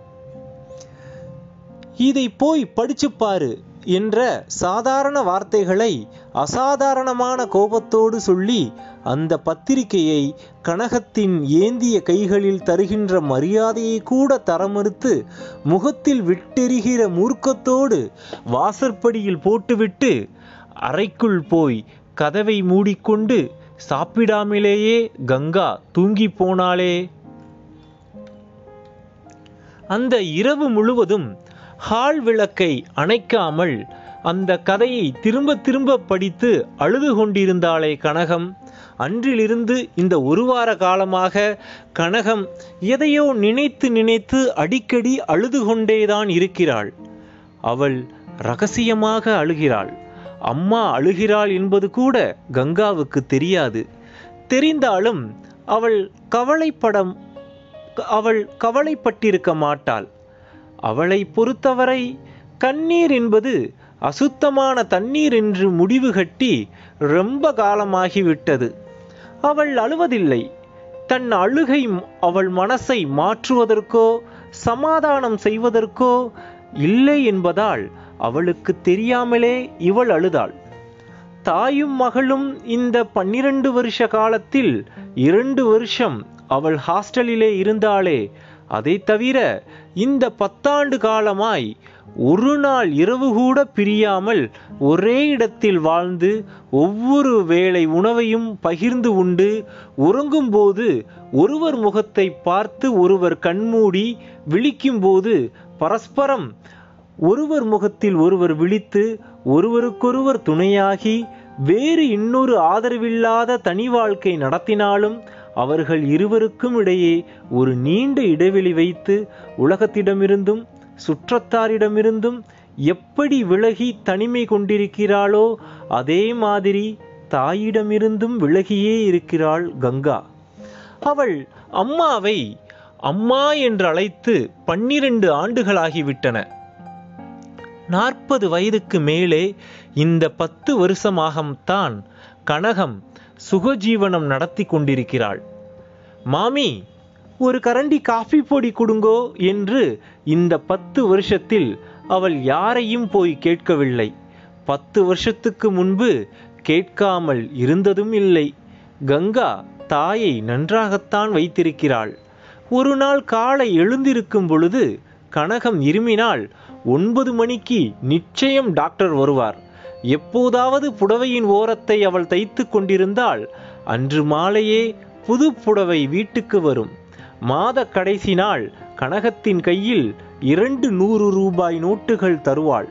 இதை போய் படிச்சு பாரு என்ற சாதாரண வார்த்தைகளை அசாதாரணமான கோபத்தோடு சொல்லி அந்த பத்திரிகையை கனகத்தின் ஏந்திய கைகளில் தருகின்ற மரியாதையை கூட தர மறுத்து முகத்தில் விட்டெறிகிற மூர்க்கத்தோடு வாசற்படியில் போட்டுவிட்டு அறைக்குள் போய் கதவை மூடிக்கொண்டு சாப்பிடாமலேயே கங்கா தூங்கி போனாளே. அந்த இரவு முழுவதும் ஹால் விளக்கை அணைக்காமல் அந்த கதையை திரும்ப திரும்ப படித்து அழுது கொண்டிருந்தாளே கனகம். அன்றிலிருந்து இந்த ஒரு வார காலமாக கனகம் எதையோ நினைத்து நினைத்து அடிக்கடி அழுது கொண்டேதான் இருக்கிறாள். அவள் ரகசியமாக அழுகிறாள். அம்மா அழுகிறாள் என்பது கூட கங்காவுக்கு தெரியாது. தெரிந்தாலும் அவள் கவலைப்படம் அவள் கவலைப்பட்டிருக்க மாட்டாள். அவளை பொறுத்தவரை கண்ணீர் என்பது அசுத்தமான தண்ணீர் என்று முடிவு கட்டி ரொம்ப காலமாகிவிட்டது. அவள் அழுவதில்லை. தன் அழுகை அவள் மனசை மாற்றுவதற்கோ சமாதானம் செய்வதற்கோ இல்லை என்பதால் அவளுக்கு தெரியாமலே இவள் அழுதாள். தாயும் மகளும் இந்த பன்னிரண்டு வருஷ காலத்தில் இரண்டு வருஷம் அவள் ஹாஸ்டலிலே இருந்தாளே அதை தவிர இந்த பத்தாண்டு காலமாய் ஒரு நாள் இரவு கூட பிரியாமல் ஒரே இடத்தில் வாழ்ந்து ஒவ்வொரு வேளை உணவையும் பகிர்ந்து உண்டு. உறங்கும்போது ஒருவர் முகத்தை பார்த்து ஒருவர் கண்மூடி விழிக்கும்போது பரஸ்பரம் ஒருவர் முகத்தில் ஒருவர் விழித்து ஒருவருக்கொருவர் துணையாகி வேறு இன்னொரு ஆதரவில்லாத தனி வாழ்க்கை நடத்தினாலும் அவர்கள் இருவருக்கும் இடையே ஒரு நீண்ட இடைவெளி வைத்து உலகத்திடமிருந்தும் சுற்றத்தாரிடமிருந்தும் எப்படி விலகி தனிமை கொண்டிருக்கிறாளோ அதே மாதிரி தாயிடமிருந்தும் விலகியே இருக்கிறாள் கங்கா. அவள் அம்மாவை அம்மா என்று அழைத்து பன்னிரண்டு ஆண்டுகளாகிவிட்டன. நாற்பது வயதுக்கு மேலே இந்த பத்து வருஷமாகத்தான் கனகம் சுகஜீவனம் நடத்தி கொண்டிருக்கிறாள். மாமி ஒரு கரண்டி காஃபி பொடி கொடுங்கோ என்று இந்த பத்து வருஷத்தில் அவள் யாரையும் போய் கேட்கவில்லை. பத்து வருஷத்துக்கு முன்பு கேட்காமல் இருந்ததும் இல்லை. கங்கா தாயை நன்றாகத்தான் வைத்திருக்கிறாள். ஒரு நாள் காலை எழுந்திருக்கும் பொழுது கனகம் இருமினால் ஒன்பது மணிக்கு நிச்சயம் டாக்டர் வருவார். எப்போதாவது புடவையின் ஓரத்தை அவள் தைத்து கொண்டிருந்தால் அன்று மாலையே புது புடவை வீட்டுக்கு வரும். மாத கடைசி நாள் கனகத்தின் கையில் இரண்டு நூறு ரூபாய் நோட்டுகள் தருவாள்.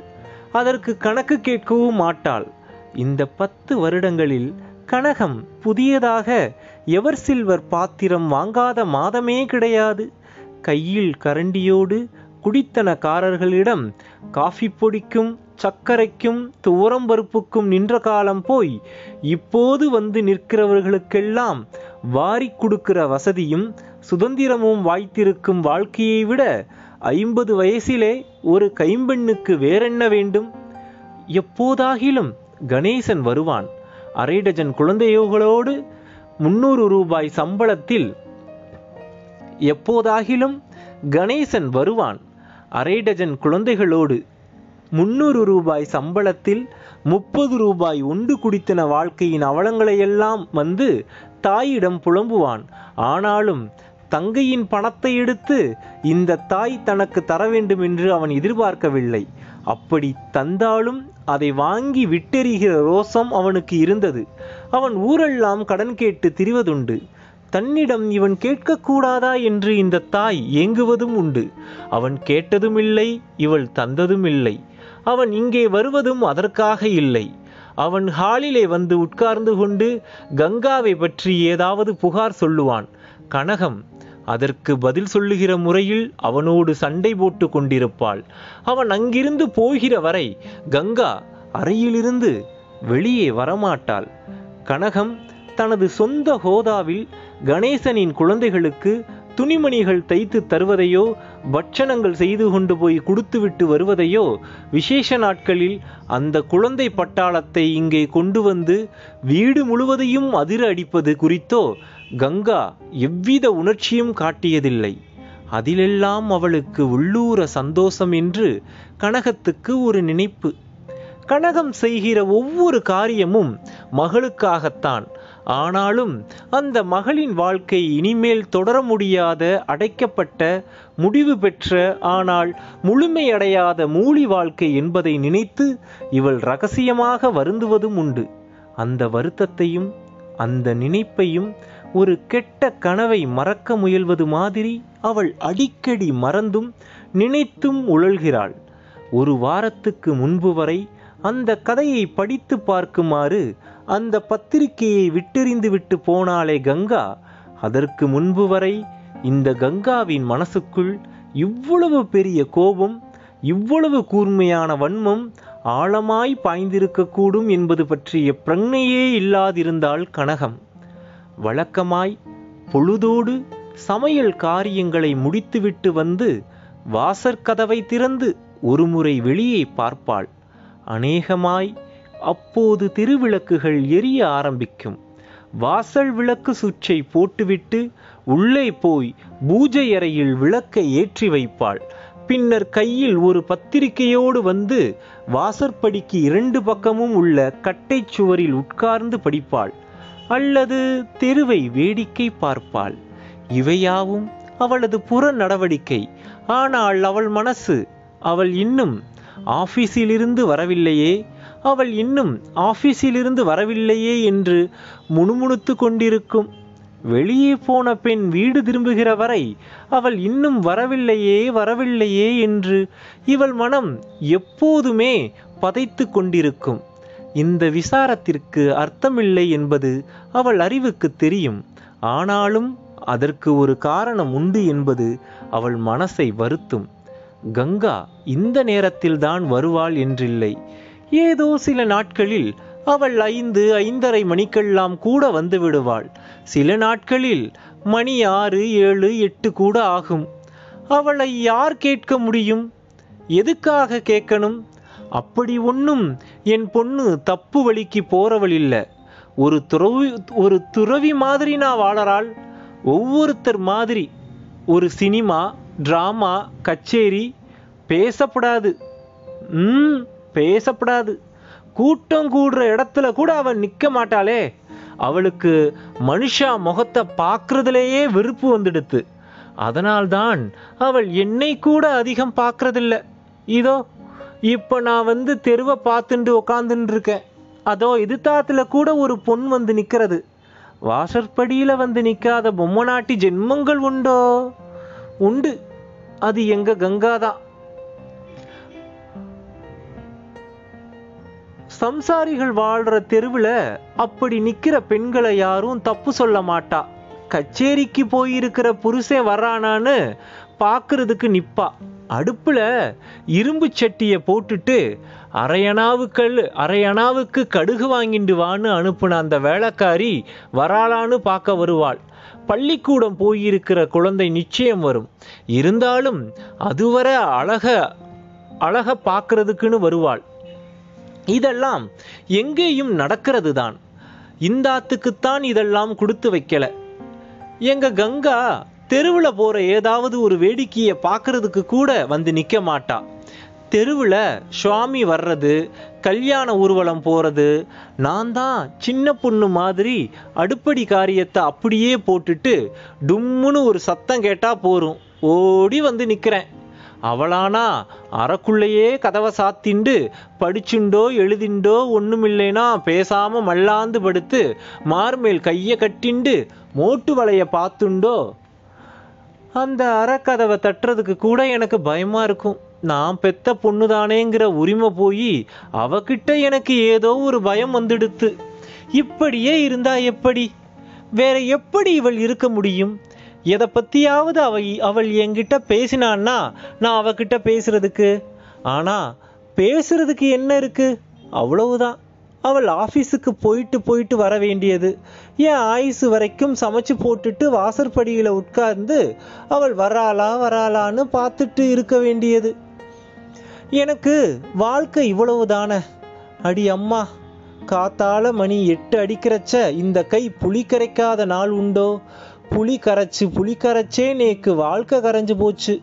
அதற்கு கணக்கு கேட்கவும் மாட்டாள். இந்த பத்து வருடங்களில் கனகம் புதியதாக எவர் சில்வர் பாத்திரம் வாங்காத மாதமே கிடையாது. கையில் கரண்டியோடு குடித்தனக்காரர்களிடம் காஃபி பொடிக்கும் சர்க்கரைக்கும் துவரம்பருப்புக்கும் நின்ற காலம் போய் இப்போது வந்து நிற்கிறவர்களுக்கெல்லாம் வாரி கொடுக்கிற வசதியும் சுதந்திரமும் வாய்த்திருக்கும் வாழ்க்கையை விட ஐம்பது வயசிலே ஒரு கைம்பெண்ணுக்கு வேறென்ன வேண்டும்? எப்போதாகிலும் கணேசன் வருவான். அரை டஜன் குழந்தையோகளோடு முன்னூறு ரூபாய் சம்பளத்தில் எப்போதாகிலும் கணேசன் வருவான். அரை டஜன் குழந்தைகளோடு முன்னூறு ரூபாய் சம்பளத்தில் முப்பது ரூபாய் உண்டு குடித்தன வாழ்க்கையின் அவலங்களையெல்லாம் வந்து தாயிடம் புலம்புவான். ஆனாலும் தங்கையின் பணத்தை எடுத்து இந்த தாய் தனக்கு தர வேண்டும் என்று அவன் எதிர்பார்க்கவில்லை. அப்படி தந்தாலும் அதை வாங்கி விட்டெறிகிற ரோசம் அவனுக்கு இருந்தது. அவன் ஊரெல்லாம் கடன் கேட்டு திரிவதுண்டு. தன்னிடம் இவன் கேட்கக்கூடாதா என்று இந்த தாய் ஏங்குவதும் உண்டு. அவன் கேட்டதுமில்லை இவள் தந்ததுமில்லை. அவன் இங்கே வருவதும் அதற்காக இல்லை. அவன் ஹாலிலே வந்து உட்கார்ந்து கொண்டு கங்காவை பற்றி ஏதாவது புகார் சொல்லுவான். கனகம் அதற்கு பதில் சொல்லுகிற முறையில் அவனோடு சண்டை போட்டு கொண்டிருப்பாள். அவன் அங்கிருந்து போகிற வரை கங்கா அறையிலிருந்து வெளியே வரமாட்டாள். கனகம் தனது சொந்த ஹோதாவில் கணேசனின் குழந்தைகளுக்கு துணிமணிகள் தைத்து தருவதையோ பட்சணங்கள் செய்து கொண்டு போய் கொடுத்துவிட்டு வருவதையோ விசேஷ நாட்களில் அந்த குழந்தை பட்டாளத்தை இங்கே கொண்டு வந்து வீடு முழுவதையும் அதிர அடிப்பது குறித்தோ கங்கா எவ்வித உணர்ச்சியும் காட்டியதில்லை. அதிலெல்லாம் அவளுக்கு உள்ளூர சந்தோஷம் என்று கனகத்துக்கு ஒரு நினைப்பு. கனகம் செய்கிற ஒவ்வொரு காரியமும் மகளுக்காகத்தான். ஆனாலும் அந்த மகளின் வாழ்க்கை இனிமேல் தொடர முடியாத அடைக்கப்பட்ட முடிவு பெற்ற ஆனால் முழுமையடையாத மூலி வாழ்க்கை என்பதை நினைத்து இவள் ரகசியமாக வருந்துவதும் உண்டு. அந்த வருத்தத்தையும் அந்த நினைப்பையும் ஒரு கெட்ட கனவை மறக்க முயல்வது மாதிரி அவள் அடிக்கடி மறந்தும் நினைத்தும் உழல்கிறாள். ஒரு வாரத்துக்கு முன்பு வரை அந்த கதையை படித்து பார்க்குமாறு அந்த பத்திரிகையை விட்டெறிந்து விட்டு போனாலே கங்கா. அதற்கு முன்பு வரை இந்த கங்காவின் மனசுக்குள் இவ்வளவு பெரிய கோபம் இவ்வளவு கூர்மையான வன்மம் ஆழமாய் பாய்ந்திருக்கக்கூடும் என்பது பற்றிய பிரக்னையே இல்லாதிருந்தாள் கனகம். வழக்கமாய் பொழுதோடு சமையல் காரியங்களை முடித்துவிட்டு வந்து வாசற்கதவை திறந்து ஒருமுறை வெளியே பார்ப்பாள். அநேகமாய் அப்போது திருவிளக்குகள் எரிய ஆரம்பிக்கும். வாசல் விளக்கு சுற்றை போட்டுவிட்டு உள்ளே போய் பூஜை அறையில் விளக்கை ஏற்றி வைப்பாள். பின்னர் கையில் ஒரு பத்திரிகையோடு வந்து வாசற்படிக்கு இரண்டு பக்கமும் உள்ள கட்டை சுவரில் உட்கார்ந்து படிப்பாள். அல்லது தெருவை வேடிக்கை பார்ப்பாள். இவையாவும் அவளது புற நடவடிக்கை. ஆனால் அவள் மனசு அவள் இன்னும் ஆபீஸிலிருந்து வரவில்லையே. அவள் இன்னும் ஆபீஸிலிருந்து வரவில்லையே என்று முணுமுணுத்து கொண்டிருக்கும். வெளியே போன பெண் வீடு திரும்புகிற வரை அவள் இன்னும் வரவில்லையே வரவில்லையே என்று இவள் மனம் எப்போதுமே பதைத்து கொண்டிருக்கும். இந்த விசாரத்திற்கு அர்த்தமில்லை என்பது அவள் அறிவுக்கு தெரியும். ஆனாலும் அதற்கு ஒரு காரணம் உண்டு என்பது அவள் மனசை வருத்தும். கங்கா இந்த நேரத்தில்தான் வருவாள் என்றில்லை. ஏதோ சில நாட்களில் அவள் ஐந்து ஐந்தரை மணிக்கெல்லாம் கூட வந்து விடுவாள். சில நாட்களில் மணி ஆறு ஏழு எட்டு கூட ஆகும். அவளை யார் கேட்க முடியும்? எதுக்காக கேட்கணும்? அப்படி ஒன்றும் என் பொண்ணு தப்பு வழிக்கு போறவள் இல்லை. ஒரு துறவி ஒரு துறவி மாதிரி நான் வாழறாள். ஒவ்வொருத்தர் மாதிரி. ஒரு சினிமா ட்ராமா கச்சேரி பேசப்படாது. ம்? பேசப்படாது. கூட்டம் கூடுற இடத்துல கூட அவன் நிற்க மாட்டாளே. அவளுக்கு மனுஷா முகத்தை பார்க்கறதுலேயே வெறுப்பு வந்துடுத்து. அதனால்தான் அவள் என்னை கூட அதிகம் பார்க்கறதில்ல. இதோ இப்போ நான் வந்து தெருவை பார்த்துட்டு உக்காந்துன்னு இருக்கேன் அதோ எதிர்த்தாத்துல கூட ஒரு பொன் வந்து நிற்கிறது வாசற்படியில் வந்து நிற்காத பொம்மநாட்டி ஜென்மங்கள் உண்டோ? உண்டு. அது எங்க கங்காதான் சம்சாரிகள் வாழ்ற தெருவில் அப்படி நிக்கிற பெண்களை யாரும் தப்பு சொல்ல மாட்டா. கச்சேரிக்கு போயிருக்கிற புருஷன் வர்றானான்னு பார்க்கறதுக்கு நிப்பா. அடுப்புல இரும்பு சட்டியை போட்டுட்டு அரையணாவுக்கள் அரையணாவுக்கு கடுகு வாங்கிட்டு வான்னு அனுப்புன அந்த வேலைக்காரி வராளான்னு பார்க்க வருவாள். பள்ளிக்கூடம் போயிருக்கிற குழந்தை நிச்சயம் வரும். இருந்தாலும் அதுவரை அழக அழக பார்க்கறதுக்குன்னு வருவாள். இதெல்லாம் எங்கேயும் நடக்கிறது தான் இந்தாத்துக்குத்தான் இதெல்லாம் கொடுத்து வைக்கல. எங்க கங்கா தெருவில் போற ஏதாவது ஒரு வேடிக்கையை பார்க்கறதுக்கு கூட வந்து நிற்க மாட்டா. தெருவில் சுவாமி வர்றது கல்யாண ஊர்வலம் போகிறது நான் தான் சின்ன பொண்ணு மாதிரி அடுப்படி காரியத்தை அப்படியே போட்டுட்டு டும்முன்னு ஒரு சத்தம் கேட்டால் போரும். ஓடி வந்து நிற்கிறேன் அவளானா அறக்குள்ளேயே கதவை சாத்திண்டு படிச்சுண்டோ எழுதிண்டோ ஒண்ணுமில்லைனா பேசாம மல்லாந்து படுத்து மார்மேல் கைய கட்டிண்டு மோட்டு வலைய பார்த்துண்டோ? அந்த அறக்கதவை தட்டுறதுக்கு கூட எனக்கு பயமா இருக்கும். நான் பெத்த பொண்ணுதானேங்கிற உரிமை போய் அவகிட்ட எனக்கு ஏதோ ஒரு பயம் வந்துடுத்து. இப்படியே இருந்தா எப்படி? வேற எப்படி இவள் இருக்க முடியும்? எதை பற்றியாவது அவ அவள் என்கிட்ட பேசினான்னா நான் அவகிட்ட பேசுறதுக்கு. ஆனால் பேசுறதுக்கு என்ன இருக்கு? அவ்வளவுதான். அவள் ஆஃபீஸுக்கு போயிட்டு போயிட்டு வர வேண்டியது. என் ஆயுசு வரைக்கும் சமைச்சு போட்டுட்டு வாசற்படியில் உட்கார்ந்து அவள் வராளா வராளான்னு பார்த்துட்டு இருக்க வேண்டியது. எனக்கு வாழ்க்கை இவ்வளவுதானே? அடி அம்மா காத்தால மணி எட்டு அடிக்கிறச்ச இந்த கை புளி கரைக்காத நாள் உண்டோ? புளி கரைச்சு புளி கரைச்சே நேக்கு வாழ்க்கை கரைஞ்சு போச்சு.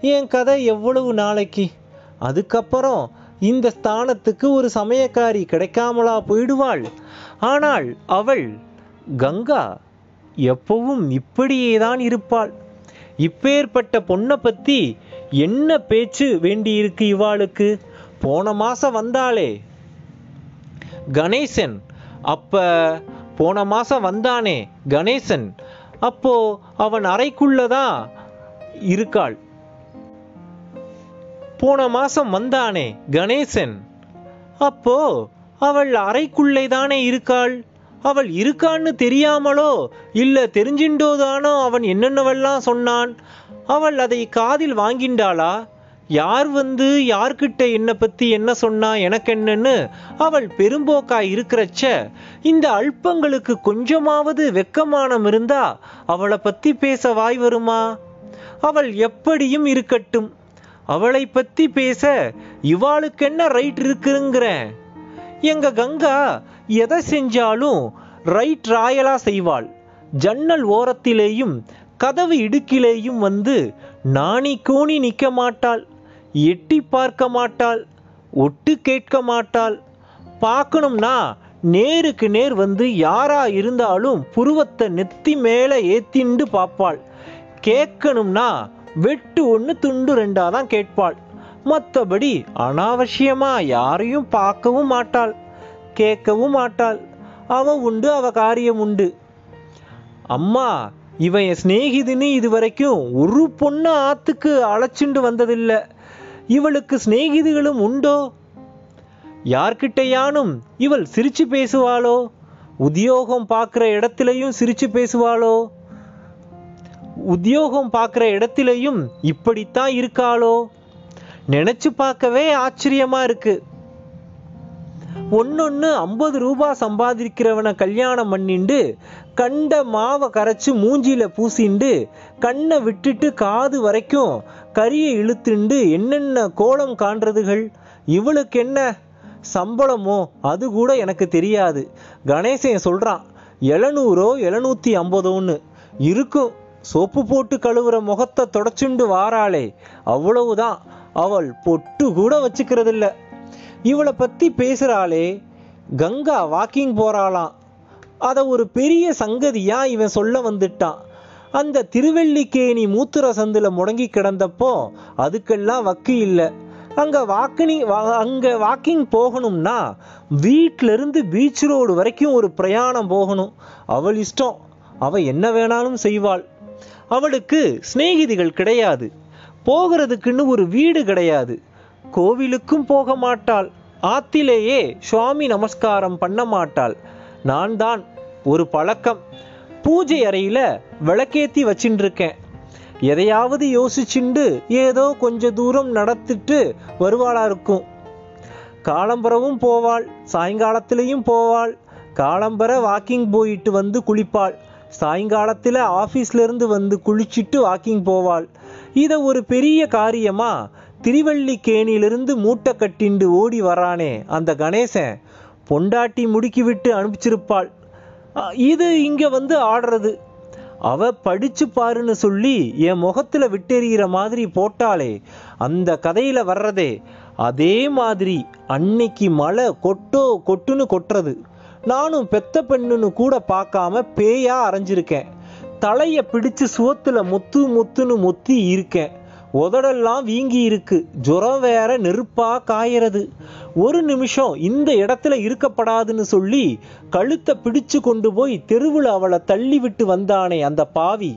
என் கதை எவ்வளவு நாளைக்கு? அதுக்கப்புறம் இந்த ஸ்தானத்துக்கு ஒரு சமயக்காரி கிடைக்காமலா போயிடுவாள். ஆனால் அவள் கங்கா எப்பவும் இப்படியே தான் இருப்பாள். இப்பேற்பட்ட பொண்ணை பத்தி என்ன பேச்சு வேண்டியிருக்கு இவாளுக்கு? போன மாசம் வந்தாளே. கணேசன். அப்ப போன மாசம் வந்தானே கணேசன். அப்போ அவன் அறைக்குள்ளதான் இருக்காள். போன மாசம் வந்தானே கணேசன். அப்போ அவள் அறைக்குள்ளே தானே இருக்காள்? அவள் இருக்கான்னு தெரியாமலோ இல்ல தெரிஞ்சின்றோதானோ அவன் என்னென்னவெல்லாம் சொன்னான்? அவள் அதை காதில் வாங்கிண்டாளா? யார் வந்து யார்கிட்ட என்ன பத்தி என்ன சொன்னா எனக்கு என்னன்னு அவள் பெரும்போக்கா இருக்கிறச்ச இந்த அல்பங்களுக்கு கொஞ்சமாவது வெக்கமானம் இருந்தா அவளை பத்தி பேச வாய் வருமா? அவள் எப்படியும் இருக்கட்டும். அவளை பத்தி பேச இவாளுக்கு என்ன ரைட் இருக்குங்கிறேன். எங்க கங்கா எதை செஞ்சாலும் ரைட் ராயலா செய்வாள். ஜன்னல் ஓரத்திலேயும் கதவு இடுக்கிலேயும் வந்து நாணி கோணி நிற்க மாட்டாள் எட்டி பார்க்க மாட்டாள் ஒட்டு கேட்க மாட்டாள். பார்க்கணும்னா நேருக்கு நேர் வந்து யாரா இருந்தாலும் புருவத்தை நெத்தி மேலே ஏத்திண்டு பார்ப்பாள். கேட்கணும்னா வெட்டு ஒன்று துண்டு ரெண்டா தான் கேட்பாள். மற்றபடி அனாவசியமா யாரையும் பார்க்கவும் மாட்டாள் கேட்கவும் மாட்டாள். அவ உண்டு அவ காரியம் உண்டு. அம்மா இவன் என் சிநேகிதின்னு இது வரைக்கும் ஒரு பொண்ணு ஆத்துக்கு அழைச்சிண்டு வந்ததில்லை. இவளுக்கு சிநேகிதிகளும் உண்டோ? யார்கிட்டயானும் இவள் சிரிச்சு பேசுவாளோ? உத்தியோகம் பார்க்குற இடத்திலையும் சிரிச்சு பேசுவாளோ? உத்தியோகம் பார்க்குற இடத்திலையும் இப்படித்தான் இருக்காளோ? நினைச்சு பார்க்கவே ஆச்சரியமா இருக்கு. ஒன்னொன்னு ஐம்பது ரூபாய் சம்பாதிக்கிறவனை கல்யாணம் பண்ணிண்டு கண்ட மாவை கரைச்சு மூஞ்சியில பூசிண்டு கண்ணை விட்டுட்டு காது வரைக்கும் கரியை இழுத்துண்டு என்னென்ன கோலம் காண்றதுகள் இவளுக்கு என்ன சம்பளமோ அது கூட எனக்கு தெரியாது. கணேசன் சொல்றான் எழுநூறோ எழுநூத்தி ஐம்பதோன்னு. இருக்கும் சோப்பு போட்டு கழுவுற முகத்தை தொடச்சுண்டு வாராளே. அவ்வளவுதான். அவள் பொட்டு கூட வச்சுக்கிறதில்ல. இவளை பத்தி பேசுறாளே. கங்கா வாக்கிங் போறாளாம். அதை ஒரு பெரிய சங்கதியாக இவன் சொல்ல வந்துட்டான். அந்த திருவெள்ளிக்கேணி மூத்துர சந்தில் முடங்கி கிடந்தப்போ அதுக்கெல்லாம் வக்கு இல்லை. அங்கே வாக்கினி அங்கே வாக்கிங் போகணும்னா வீட்டிலேருந்து இருந்து பீச் ரோடு வரைக்கும் ஒரு பிரயாணம் போகணும். அவள் இஷ்டம். அவள் என்ன வேணாலும் செய்வாள். அவளுக்கு சிநேகிதிகள் கிடையாது. போகிறதுக்குன்னு ஒரு வீடு கிடையாது. கோவிலுக்கும் போக மாட்டாள். ஆத்திலேயே சுவாமி நமஸ்காரம் பண்ண மாட்டாள். நான் தான் ஒரு பழக்கம். பூஜை அறையில் விளக்கேத்தி வச்சுட்டுருக்கேன் எதையாவது யோசிச்சுண்டு ஏதோ கொஞ்ச தூரம் நடத்திட்டு வருவாளா இருக்கும். காலம்பரவும் போவாள் சாயங்காலத்திலையும் போவாள். காலம்பர வாக்கிங் போயிட்டு வந்து குளிப்பாள். சாயங்காலத்தில் ஆஃபீஸ்லேருந்து வந்து குளிச்சிட்டு வாக்கிங் போவாள். இதை ஒரு பெரிய காரியமாக திருவள்ளிக்கேணியிலிருந்து மூட்டை கட்டிண்டு ஓடி வரானே அந்த கணேசன். பொண்டாட்டி முடுக்கிவிட்டு அனுப்பிச்சிருப்பாள். இது இங்க வந்து ஆடுறது. அவ படிச்சு பாருன்னு சொல்லி என் முகத்துல விட்டெறிகிற மாதிரி போட்டாலே அந்த கதையில வர்றதே. அதே மாதிரி அன்னைக்கு மழை கொட்டோ கொட்டுன்னு கொட்டுறது. நானும் பெத்த பெண்ணுன்னு கூட பார்க்காம பேயா அரைஞ்சிருக்கேன். தலையை பிடிச்சு சுவத்துல முத்து முத்துன்னு முத்தி இருக்கேன். உதடெல்லாம் வீங்கி இருக்கு. ஜுரம் வேற நெருப்பா காயறது. ஒரு நிமிஷம் இந்த இடத்துல இருக்கப்படாதுன்னு சொல்லி கழுத்தை பிடிச்சு கொண்டு போய் தெருவில் அவளை தள்ளி விட்டு வந்தானே அந்த பாவி.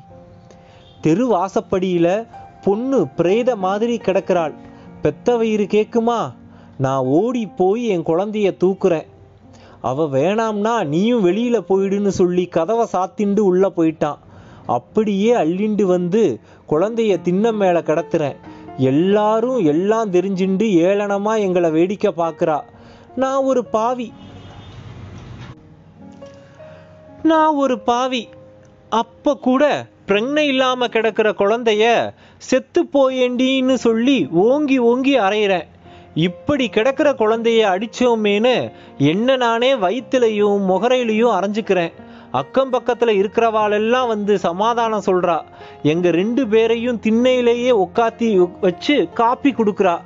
தெரு வாசப்படியில பொண்ணு பிரேத மாதிரி கிடக்கிறாள். பெத்த வயிறு கேக்குமா? நான் ஓடி போய் என் குழந்தைய தூக்குறேன். அவ வேணாம்னா நீயும் வெளியில போயிடுன்னு சொல்லி கதவை சாத்திண்டு உள்ள போயிட்டான். அப்படியே அள்ளிண்டு வந்து குழந்தைய திண்ணம் மேலே கிடத்துறேன் எல்லாரும் எல்லாம் தெரிஞ்சுண்டு ஏளனமா எங்களை வேடிக்கை பார்க்குறா. நான் ஒரு பாவி. நான் ஒரு பாவி. அப்ப கூட பிரக்னை இல்லாம கிடக்கிற குழந்தைய செத்து போயேண்டின்னு சொல்லி ஓங்கி ஓங்கி அறையிறேன் இப்படி கிடக்கிற குழந்தைய அடிச்சோமேன்னு என்ன நானே வயிற்றுலையும் முகரையிலையும் அரைஞ்சுக்கிறேன். அக்கம் பக்கத்தில் இருக்கிறவாளெல்லாம் வந்து சமாதானம் சொல்கிறா எங்கள் ரெண்டு பேரையும் திண்ணையிலேயே உட்காத்தி வச்சு காப்பி கொடுக்குறா.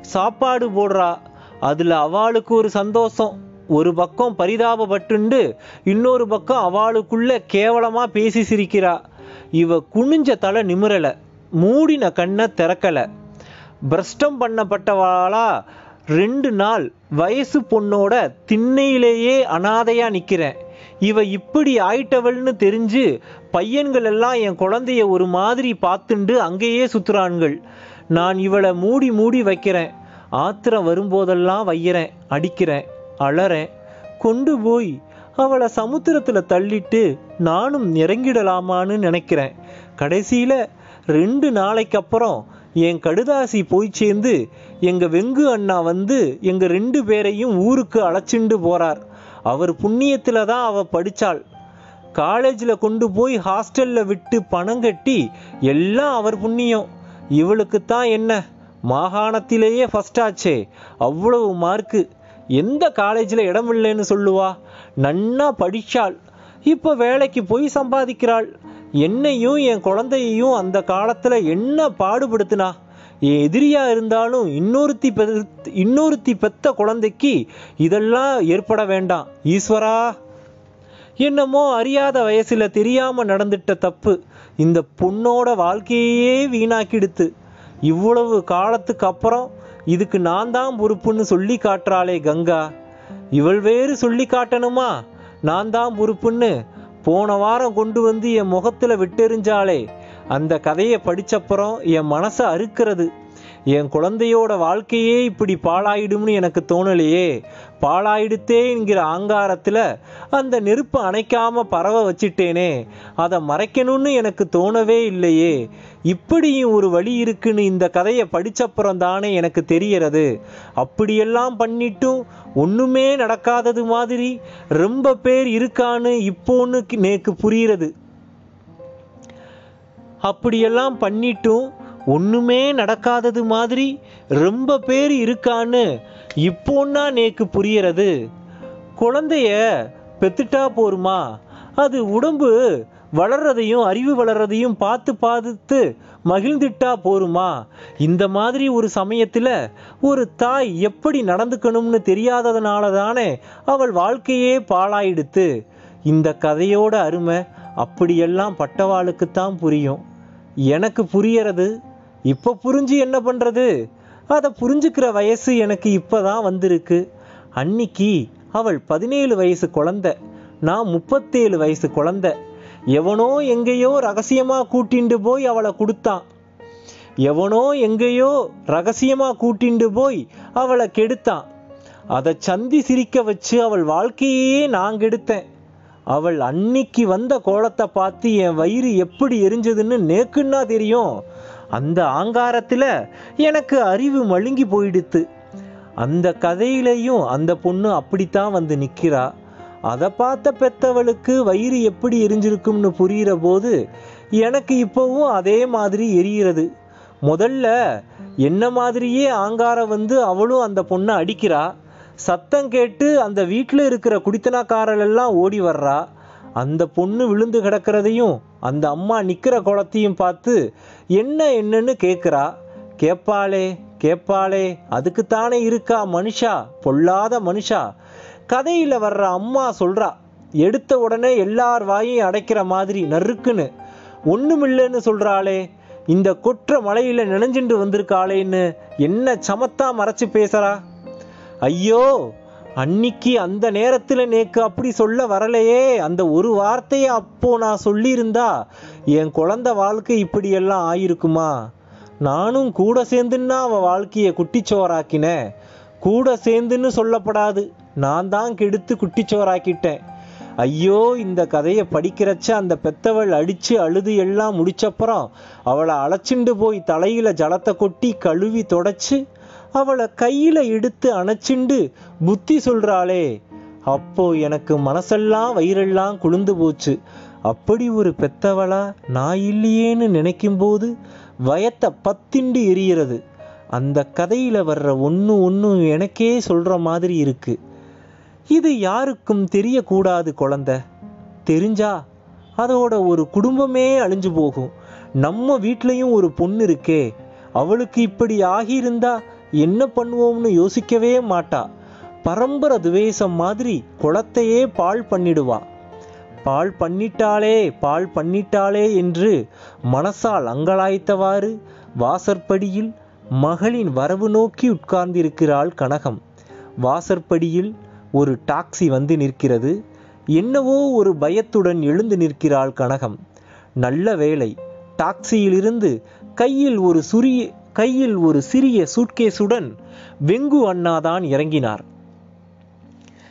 சாப்பாடு போடுறா. அதில் அவளுக்கு ஒரு சந்தோஷம். ஒரு பக்கம் பரிதாபப்பட்டுண்டு இன்னொரு பக்கம் அவளுக்குள்ள கேவலமாக பேசி சிரிக்கிறா. இவ குனிஞ்ச தலை நிமிரலை. மூடின கண்ணை திறக்கல. பிரஷ்டம் பண்ணப்பட்டவாளா ரெண்டு நாள் வயசு பொண்ணோட திண்ணையிலேயே அனாதையாக நிற்கிறேன் இவ இப்படி ஆயிட்டவள்னு தெரிஞ்சு பையன்கள் எல்லாம் என் குழந்தைய ஒரு மாதிரி பார்த்துண்டு அங்கேயே சுத்துறான்கள். நான் இவளை மூடி மூடி வைக்கிறேன். ஆத்திரம் வரும்போதெல்லாம் வைக்கிறேன் அடிக்கிறேன் அழறேன் கொண்டு போய் அவளை சமுத்திரத்துல தள்ளிட்டு நானும் இறங்கிடலாமான்னு நினைக்கிறேன். கடைசியில ரெண்டு நாளைக்கு அப்புறம் என் கடுதாசி போய் சேர்ந்து எங்க வெங்கு அண்ணா வந்து எங்க ரெண்டு பேரையும் ஊருக்கு அழைச்சிண்டு போறார். அவர் புண்ணியத்தில் தான் அவள் படித்தாள் காலேஜில் கொண்டு போய் ஹாஸ்டலில் விட்டு பணம் கட்டி எல்லாம் அவர் புண்ணியம். இவளுக்கு தான் என்ன? மாகாணத்திலேயே ஃபர்ஸ்ட் ஆச்சே. அவ்வளவு மார்க்கு எந்த காலேஜில் இடம் இல்லைன்னு சொல்லுவா? நன்னா படித்தாள் இப்போ வேலைக்கு போய் சம்பாதிக்கிறாள். என்னையும் என் குழந்தையையும் அந்த காலத்தில் என்ன பாடுபடுத்தினா? என் எதிரியாக இருந்தாலும் இன்னொருத்தி பெத்- இன்னொருத்தி பெத்த குழந்தைக்கு இதெல்லாம் ஏற்பட வேண்டாம். ஈஸ்வரா என்னமோ அறியாத வயசில் தெரியாமல் நடந்துட்ட தப்பு இந்த பொண்ணோட வாழ்க்கையே வீணாக்கிடுத்து. இவ்வளவு காலத்துக்கு அப்புறம் இதுக்கு நான் தான் பொறுப்புன்னு சொல்லி காட்டுறாளே கங்கா. இவள் வேறு சொல்லி காட்டணுமா? நான் தான் பொறுப்புன்னு போன வாரம் கொண்டு வந்து என் முகத்தில் விட்டெறிஞ்சாளே. அந்த கதையை படித்தப்புறம் என் மனசை அறுக்கிறது. என் குழந்தையோட வாழ்க்கையே இப்படி பாழாயிடும்னு எனக்கு தோணலையே. பாழாயிடுத்தே என்கிற ஆங்காரத்தில் அந்த நெருப்பை அணைக்காம பரவ வச்சிட்டேனே. அதை மறைக்கணும்னு எனக்கு தோணவே இல்லையே. இப்படியும் ஒரு வழி இருக்குன்னு இந்த கதையை படித்தப்புறம் தானே எனக்கு தெரியறது அப்படியெல்லாம் பண்ணிட்டும் ஒன்றுமே நடக்காதது மாதிரி ரொம்ப பேர் இருக்கான்னு இப்போன்னு நேக்கு புரியுறது அப்படியெல்லாம் பண்ணிட்டும் ஒண்ணுமே நடக்காதது மாதிரி ரொம்ப பேர் இருக்கான்னு இப்போன்னா நேக்கு புரியறது. குழந்தைய பெத்துட்டா போருமா? அது உடம்பு வளர்றதையும் அறிவு வளர்றதையும் பார்த்து பார்த்து மகிழ்ந்துட்டா போருமா? இந்த மாதிரி ஒரு சமயத்தில் ஒரு தாய் எப்படி நடந்துக்கணும்னு தெரியாததுனால தானே அவள் வாழ்க்கையே பாழாயிடுத்து. இந்த கதையோட அருமை அப்படியெல்லாம் பட்டவாளுக்குத்தான் புரியும். எனக்கு புரியறது. இப்போ புரிஞ்சு என்ன பண்ணுறது அதை புரிஞ்சுக்கிற வயசு எனக்கு இப்போ தான் வந்திருக்கு. அன்னிக்கு அவள் பதினேழு வயசு குழந்த. நான் முப்பத்தேழு வயசு குழந்த. எவனோ எங்கேயோ ரகசியமாக கூட்டிண்டு போய் அவளை கொடுத்தான். எவனோ எங்கேயோ ரகசியமாக கூட்டிண்டு போய் அவளை கெடுத்தான். அதை சந்தி சிரிக்க வச்சு அவள் வாழ்க்கையே நான் கெடுத்தேன் அவள் அன்னைக்கு வந்த கோலத்தை பார்த்து என் வயிறு எப்படி எரிஞ்சதுன்னு நேக்குன்னா தெரியும். அந்த ஆங்காரத்தில் எனக்கு அறிவு மழுங்கி போயிடுத்து. அந்த கதையிலையும் அந்த பொண்ணு அப்படித்தான் வந்து நிற்கிறா அதை பார்த்த பெத்தவளுக்கு வயிறு எப்படி எரிஞ்சிருக்கும்னு புரியிற போது எனக்கு இப்போவும் அதே மாதிரி எரிகிறது முதல்ல என்ன மாதிரியே ஆங்காரம் வந்து அவளும் அந்த பொண்ணை அடிக்கிறா. சத்தம் கேட்டு அந்த வீட்டில் இருக்கிற குடித்தனக்காரர்கள் எல்லாம் ஓடி வர்றா. அந்த பொண்ணு விழுந்து கிடக்கிறதையும் அந்த அம்மா நிற்கிற குளத்தையும் பார்த்து என்ன என்னன்னு கேட்குறா கேப்பாளே கேப்பாளே அதுக்குத்தானே இருக்கா மனுஷா பொல்லாத மனுஷா. கதையில் வர்ற அம்மா சொல்கிறா எடுத்த உடனே எல்லார் வாயையும் அடைக்கிற மாதிரி நறுக்குன்னு. ஒண்ணுமில்லைன்னு சொல்கிறாளே இந்த கொற்ற மலையில் நினைஞ்சுண்டு வந்திருக்காளேன்னு என்ன சமத்தா மறைச்சு பேசுகிறா ஐயோ அன்னிக்கு அந்த நேரத்துல நேக்கு அப்படி சொல்ல வரலையே. அந்த ஒரு வார்த்தையை அப்போ நான் சொல்லியிருந்தா என் குழந்தை வாழ்க்கை இப்படியெல்லாம் ஆயிருக்குமா? நானும் கூட சேர்ந்துன்னா அவன் வாழ்க்கையை குட்டிச்சோறாக்கினேன் கூட சேர்ந்துன்னு சொல்லப்படாது. நான் தான் கெடுத்து குட்டிச்சோறாக்கிட்டேன் ஐயோ இந்த கதையை படிக்கிறச்ச அந்த பெத்தவள் அடிச்சு அழுது எல்லாம் முடிச்சப்புறம் அவளை அழைச்சிண்டு போய் தலையில ஜலத்தை கொட்டி கழுவி தொடச்சு அவளை கையில எடுத்து அணைச்சிண்டு புத்தி சொல்றாளே அப்போ எனக்கு மனசெல்லாம் வயிறெல்லாம் குளிர்ந்து போச்சு. அப்படி ஒரு பெத்தவளா நான் இல்லையேன்னு நினைக்கும்போது வயத்தை பத்திண்டு எரிகிறது அந்த கதையில வர்ற ஒன்று ஒன்றும் எனக்கே சொல்ற மாதிரி இருக்கு. இது யாருக்கும் தெரியக்கூடாது குழந்த. தெரிஞ்சா அதோட ஒரு குடும்பமே அழிஞ்சு போகும். நம்ம வீட்லயும் ஒரு பொண்ணு இருக்கே. அவளுக்கு இப்படி ஆகியிருந்தா என்ன பண்ணுவோம்னு யோசிக்கவே மாட்டா. பரம்பரை துவேஷம் மாதிரி குளத்தையே பால் பண்ணிடுவா. பால் பண்ணிட்டாளே பால் பண்ணிட்டாளே என்று மனசால் அங்கலாய்த்தவாறு வாசற்படியில் மகளின் வரவு நோக்கி உட்கார்ந்திருக்கிறாள் கனகம். வாசற்படியில் ஒரு டாக்ஸி வந்து நிற்கிறது. என்னவோ ஒரு பயத்துடன் எழுந்து நிற்கிறாள் கனகம். நல்ல வேளை டாக்ஸியிலிருந்து கையில் ஒரு சுரிய கையில் ஒரு சிறிய சூட்கேஸுடன் வெங்கு அண்ணாதான் இறங்கினார்.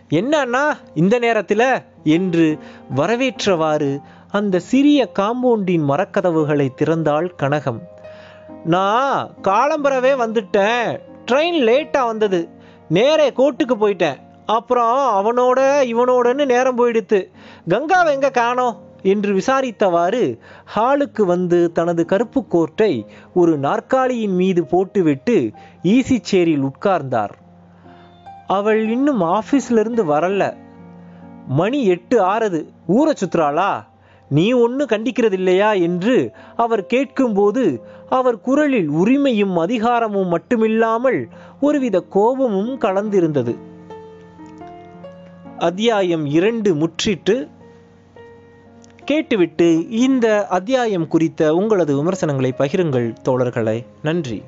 என்ன அண்ணா இந்த நேரத்தில்? என்று வரவேற்றவாறு அந்த சிறிய காம்பவுண்டின் மரக்கதவுகளை திறந்தாள் கனகம். நான் காலம்பரவே வந்துட்டேன். ட்ரெயின் லேட்டாக வந்தது. நேரே கோர்ட்டுக்கு போயிட்டேன். அப்புறம் அவனோட இவனோடன்னு நேரம் போயிடுத்து. கங்காவை எங்கே காணோம்? என்று விசாரித்தவாறு ஹாலுக்கு வந்து தனது கருப்பு கோர்ட்டை ஒரு நாற்காலியின் மீது போட்டுவிட்டு ஈசி சேரில் உட்கார்ந்தார். அவள் இன்னும் ஆஃபீஸ்லேருந்து வரல. மணி எட்டு ஆறது. ஊரை சுத்துறாளா நீ ஒன்று கண்டிக்கிறது இல்லையா என்று அவர் கேட்கும்போது அவர் குரலில் உரிமையும் அதிகாரமும் மட்டுமில்லாமல் ஒருவித கோபமும் கலந்திருந்தது. அத்தியாயம் இரண்டு முற்றிட்டு கேட்டுவிட்டு இந்த அத்தியாயம் குறித்த உங்களது விமர்சனங்களை பகிருங்கள் தோழர்களே. நன்றி.